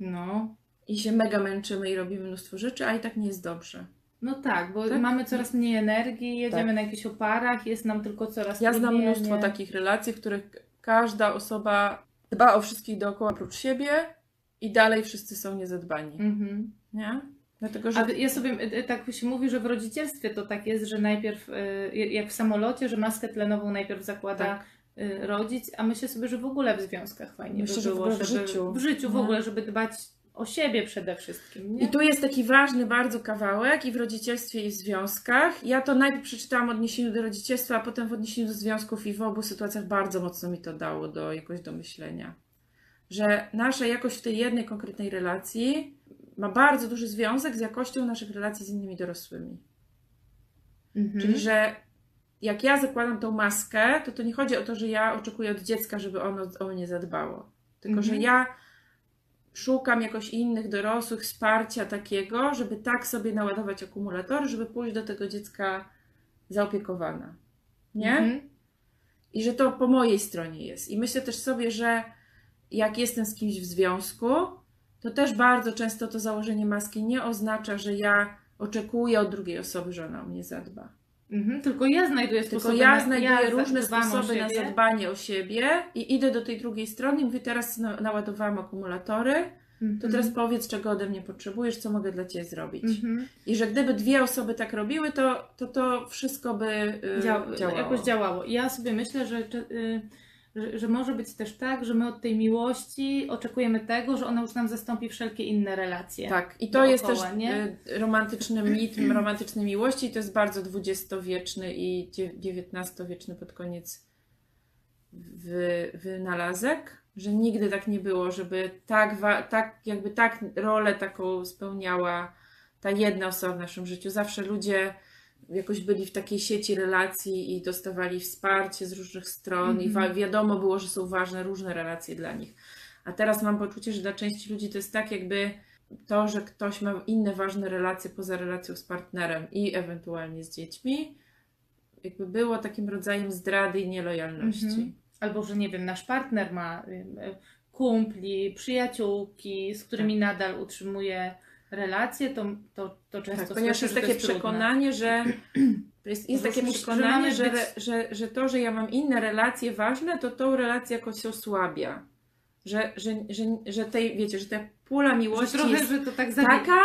S1: No.
S2: i się mega męczymy i robimy mnóstwo rzeczy, a i tak nie jest dobrze.
S1: No tak, bo
S2: Tak?
S1: mamy coraz mniej energii, jedziemy
S2: Tak.
S1: na jakichś oparach, jest nam tylko coraz
S2: Ja znam mnóstwo
S1: nie?
S2: takich relacji, w których każda osoba dba o wszystkich dookoła oprócz siebie i dalej wszyscy są niezadbani.
S1: Mhm.
S2: Nie? Dlatego, że
S1: A ja sobie y, y, tak się mówi, że w rodzicielstwie to tak jest, że najpierw y, jak w samolocie, że maskę tlenową najpierw zakłada
S2: Tak.
S1: rodzic, a myślę sobie, że w ogóle w związkach fajnie
S2: Myślę,
S1: by
S2: że w
S1: było,
S2: ogóle w
S1: żeby
S2: życiu.
S1: w życiu w
S2: No.
S1: ogóle, żeby dbać o siebie przede wszystkim, nie?
S2: I tu jest taki ważny bardzo kawałek i w rodzicielstwie i w związkach. Ja to najpierw przeczytałam w odniesieniu do rodzicielstwa, a potem w odniesieniu do związków i w obu sytuacjach bardzo mocno mi to dało do jakoś do myślenia. Że nasza jakość w tej jednej konkretnej relacji ma bardzo duży związek z jakością naszych relacji z innymi dorosłymi.
S1: Mhm.
S2: Czyli, że jak ja zakładam tą maskę, to to nie chodzi o to, że ja oczekuję od dziecka, żeby ono o mnie zadbało. Tylko, że
S1: Mhm.
S2: ja szukam jakoś innych dorosłych wsparcia takiego, żeby tak sobie naładować akumulatory, żeby pójść do tego dziecka zaopiekowana. Nie?
S1: Mhm.
S2: I że to po mojej stronie jest. I myślę też sobie, że jak jestem z kimś w związku, to też bardzo często to założenie maski nie oznacza, że ja oczekuję od drugiej osoby, że ona o mnie zadba.
S1: Mhm. Tylko ja znajduję
S2: Tylko
S1: sposoby
S2: ja
S1: na,
S2: znajduję
S1: ja
S2: różne sposoby na zadbanie o siebie i idę do tej drugiej strony i mówię, teraz na- naładowałam akumulatory,
S1: Mhm.
S2: to teraz powiedz, czego ode mnie potrzebujesz, co mogę dla Ciebie zrobić.
S1: Mhm.
S2: I że gdyby dwie osoby tak robiły, to to, to wszystko by y,
S1: Dział-
S2: działało.
S1: jakoś działało. Ja sobie myślę, że, czy- y, że, że może być też tak, że my od tej miłości oczekujemy tego, że ona już nam zastąpi wszelkie inne relacje.
S2: Tak, i to
S1: dookoła,
S2: jest też
S1: nie?
S2: y, romantyczny mit romantycznej miłości. To jest bardzo dwudziestowieczny i dziewiętnastowieczny pod koniec wy, wynalazek, że nigdy tak nie było, żeby tak, tak jakby tak rolę taką spełniała ta jedna osoba w naszym życiu. Zawsze ludzie jakoś byli w takiej sieci relacji i dostawali wsparcie z różnych stron i wa- wiadomo było, że są ważne różne relacje dla nich. A teraz mam poczucie, że dla części ludzi to jest tak jakby to, że ktoś ma inne ważne relacje poza relacją z partnerem i ewentualnie z dziećmi, jakby było takim rodzajem zdrady i nielojalności.
S1: Mhm. Albo, że nie wiem, nasz partner ma y, y, kumpli, przyjaciółki, z którymi nadal utrzymuje relacje, to, to, to często
S2: Tak, ponieważ
S1: słyszę,
S2: jest
S1: że
S2: takie
S1: jest trudne.
S2: przekonanie, że jest, jest
S1: Że
S2: takie
S1: że
S2: przekonanie, że,
S1: być-
S2: że, że to, że ja mam inne relacje ważne, to tą relację jakoś się osłabia. Że, że, że, że tej, wiecie, że ta pula
S1: Że
S2: miłości
S1: trochę,
S2: jest
S1: że to tak
S2: taka,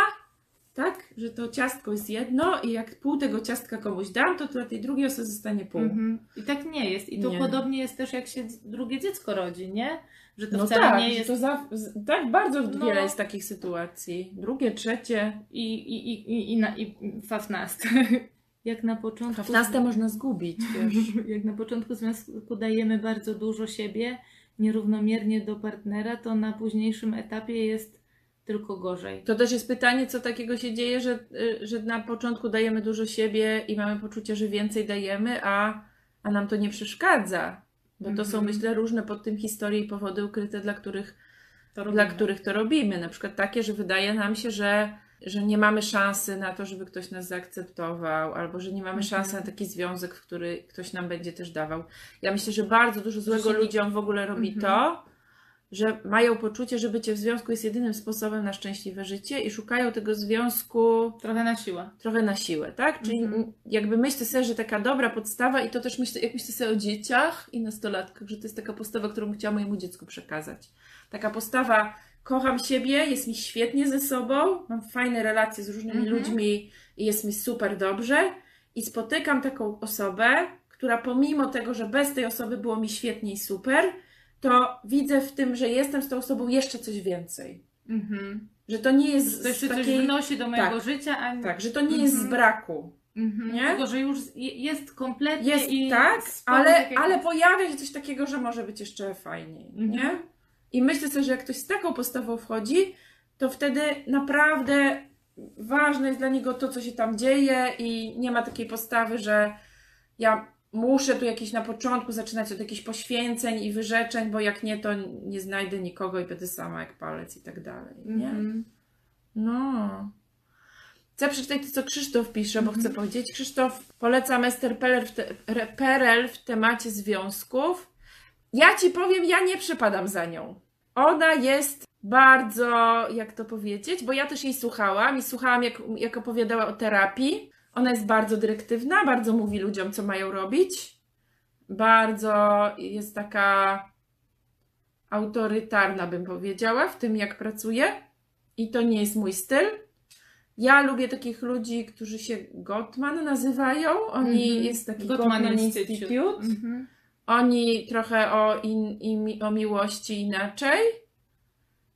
S2: tak, że to ciastko jest jedno i jak pół tego ciastka komuś dam, to dla tej drugiej osoby zostanie pół.
S1: Mhm. I tak nie jest. I to
S2: Nie.
S1: podobnie jest też, jak się drugie dziecko rodzi, nie? Że to
S2: No
S1: wcale
S2: tak,
S1: nie jest.
S2: to za, tak, bardzo
S1: No.
S2: wiele jest takich sytuacji. Drugie, trzecie.
S1: I, i, i, i, i, na, i fafnaste. jak na początku.
S2: Fafnastę można zgubić, wiesz.
S1: jak na początku związku dajemy bardzo dużo siebie, nierównomiernie do partnera, to na późniejszym etapie jest tylko gorzej.
S2: To też jest pytanie, co takiego się dzieje, że, y, że na początku dajemy dużo siebie i mamy poczucie, że więcej dajemy, a, a nam to nie przeszkadza. Bo to są,
S1: Mhm.
S2: myślę, różne pod tym historie i powody ukryte, dla których,
S1: To
S2: dla
S1: robimy.
S2: których to robimy. Na przykład takie, że wydaje nam się, że, że nie mamy szansy na to, żeby ktoś nas zaakceptował, albo że nie mamy
S1: Mhm.
S2: szansy na taki związek, w który ktoś nam będzie też dawał. Ja myślę, że bardzo dużo złego ludziom w ogóle robi
S1: Mhm.
S2: to, że mają poczucie, że bycie w związku jest jedynym sposobem na szczęśliwe życie i szukają tego związku
S1: Trochę na siłę.
S2: trochę na siłę, tak? Czyli
S1: Mhm.
S2: jakby myślę sobie, że taka dobra podstawa i to też myślę, jak myślę sobie o dzieciach i nastolatkach, że to jest taka postawa, którą bym chciała mojemu dziecku przekazać. Taka postawa, kocham siebie, jest mi świetnie ze sobą, mam fajne relacje z różnymi
S1: Mhm.
S2: ludźmi i jest mi super dobrze i spotykam taką osobę, która pomimo tego, że bez tej osoby było mi świetnie i super, to widzę w tym, że jestem z tą osobą jeszcze coś więcej.
S1: Mhm.
S2: Że to nie jest
S1: To jeszcze
S2: z
S1: coś
S2: takiej...
S1: wnosi do mojego
S2: tak,
S1: życia, a
S2: Tak, że to nie jest z
S1: Mhm.
S2: braku.
S1: Mhm.
S2: Nie?
S1: Tylko, że już je- jest kompletnie
S2: Jest
S1: i
S2: tak, ale,
S1: tak jak
S2: ale pojawia się coś takiego, że może być jeszcze fajniej,
S1: Mhm.
S2: nie? I myślę sobie, że jak ktoś z taką postawą wchodzi, to wtedy naprawdę ważne jest dla niego to, co się tam dzieje i nie ma takiej postawy, że ja muszę tu jakieś na początku zaczynać od jakichś poświęceń i wyrzeczeń, bo jak nie, to nie znajdę nikogo i będę sama jak palec i tak dalej, nie?
S1: Mhm.
S2: No. Chcę przeczytać to, co Krzysztof pisze, bo
S1: Mhm.
S2: chcę powiedzieć. Krzysztof poleca Ester Perel w, te, re- Perel w temacie związków. Ja ci powiem, ja nie przypadam za nią. Ona jest bardzo, jak to powiedzieć, bo ja też jej słuchałam i słuchałam, jak, jak opowiadała o terapii. Ona jest bardzo dyrektywna, bardzo mówi ludziom, co mają robić. Bardzo jest taka autorytarna, bym powiedziała, w tym jak pracuje. I to nie jest mój styl. Ja lubię takich ludzi, którzy się Gottman nazywają. Oni
S1: Mhm.
S2: jest taki
S1: Gottman
S2: Gottman,
S1: Institute.
S2: Institute.
S1: Mhm.
S2: Oni trochę o, in, o miłości inaczej.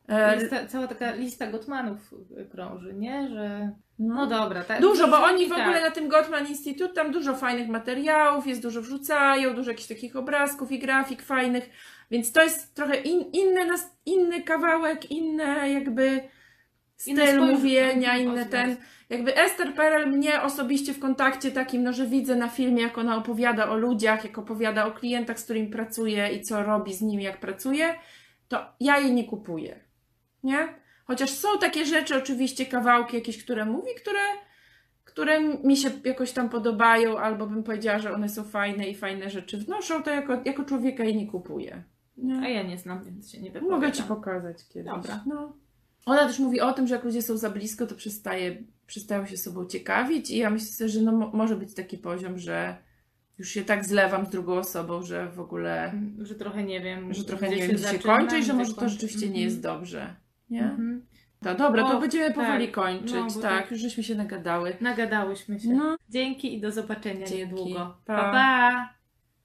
S2: E,
S1: Jest ta, cała taka lista Gottmanów krąży, nie? Że no
S2: no,
S1: dobra. Tak,
S2: Dużo, bo oni w
S1: tak.
S2: ogóle na tym Gottman Institute tam dużo fajnych materiałów, jest dużo wrzucają, dużo jakichś takich obrazków i grafik fajnych, więc to jest trochę in, inny, nas- inny kawałek, inny jakby styl
S1: Inne
S2: mówienia,
S1: O,
S2: inny ten. Jakby Esther Perel mnie osobiście w kontakcie takim, no że widzę na filmie, jak ona opowiada o ludziach, jak opowiada o klientach, z którymi pracuje i co robi z nimi, jak pracuje, to ja jej nie kupuję. Nie? Chociaż są takie rzeczy, oczywiście kawałki jakieś, które mówi, które, które mi się jakoś tam podobają, albo bym powiedziała, że one są fajne i fajne rzeczy wnoszą, to jako, jako człowieka jej nie kupuję.
S1: A ja nie znam, więc się nie wypowiadam.
S2: Mogę ci pokazać kiedyś.
S1: Dobra.
S2: No. Ona też mówi o tym, że jak ludzie są za blisko, to przestaje, przestają się sobą ciekawić i ja myślę, że no, mo- może być taki poziom, że już się tak zlewam z drugą osobą, że w ogóle,
S1: Że trochę nie wiem.
S2: że trochę nie wiem, gdzie się kończy i że może to rzeczywiście nie jest dobrze. Nie?
S1: Mhm.
S2: To dobra, to
S1: O,
S2: będziemy powoli
S1: tak.
S2: kończyć.
S1: No,
S2: tak,
S1: tak-
S2: już żeśmy się nagadały.
S1: Nagadałyśmy się.
S2: No.
S1: Dzięki i do zobaczenia
S2: Dzięki.
S1: niedługo.
S2: Pa.
S1: pa. pa.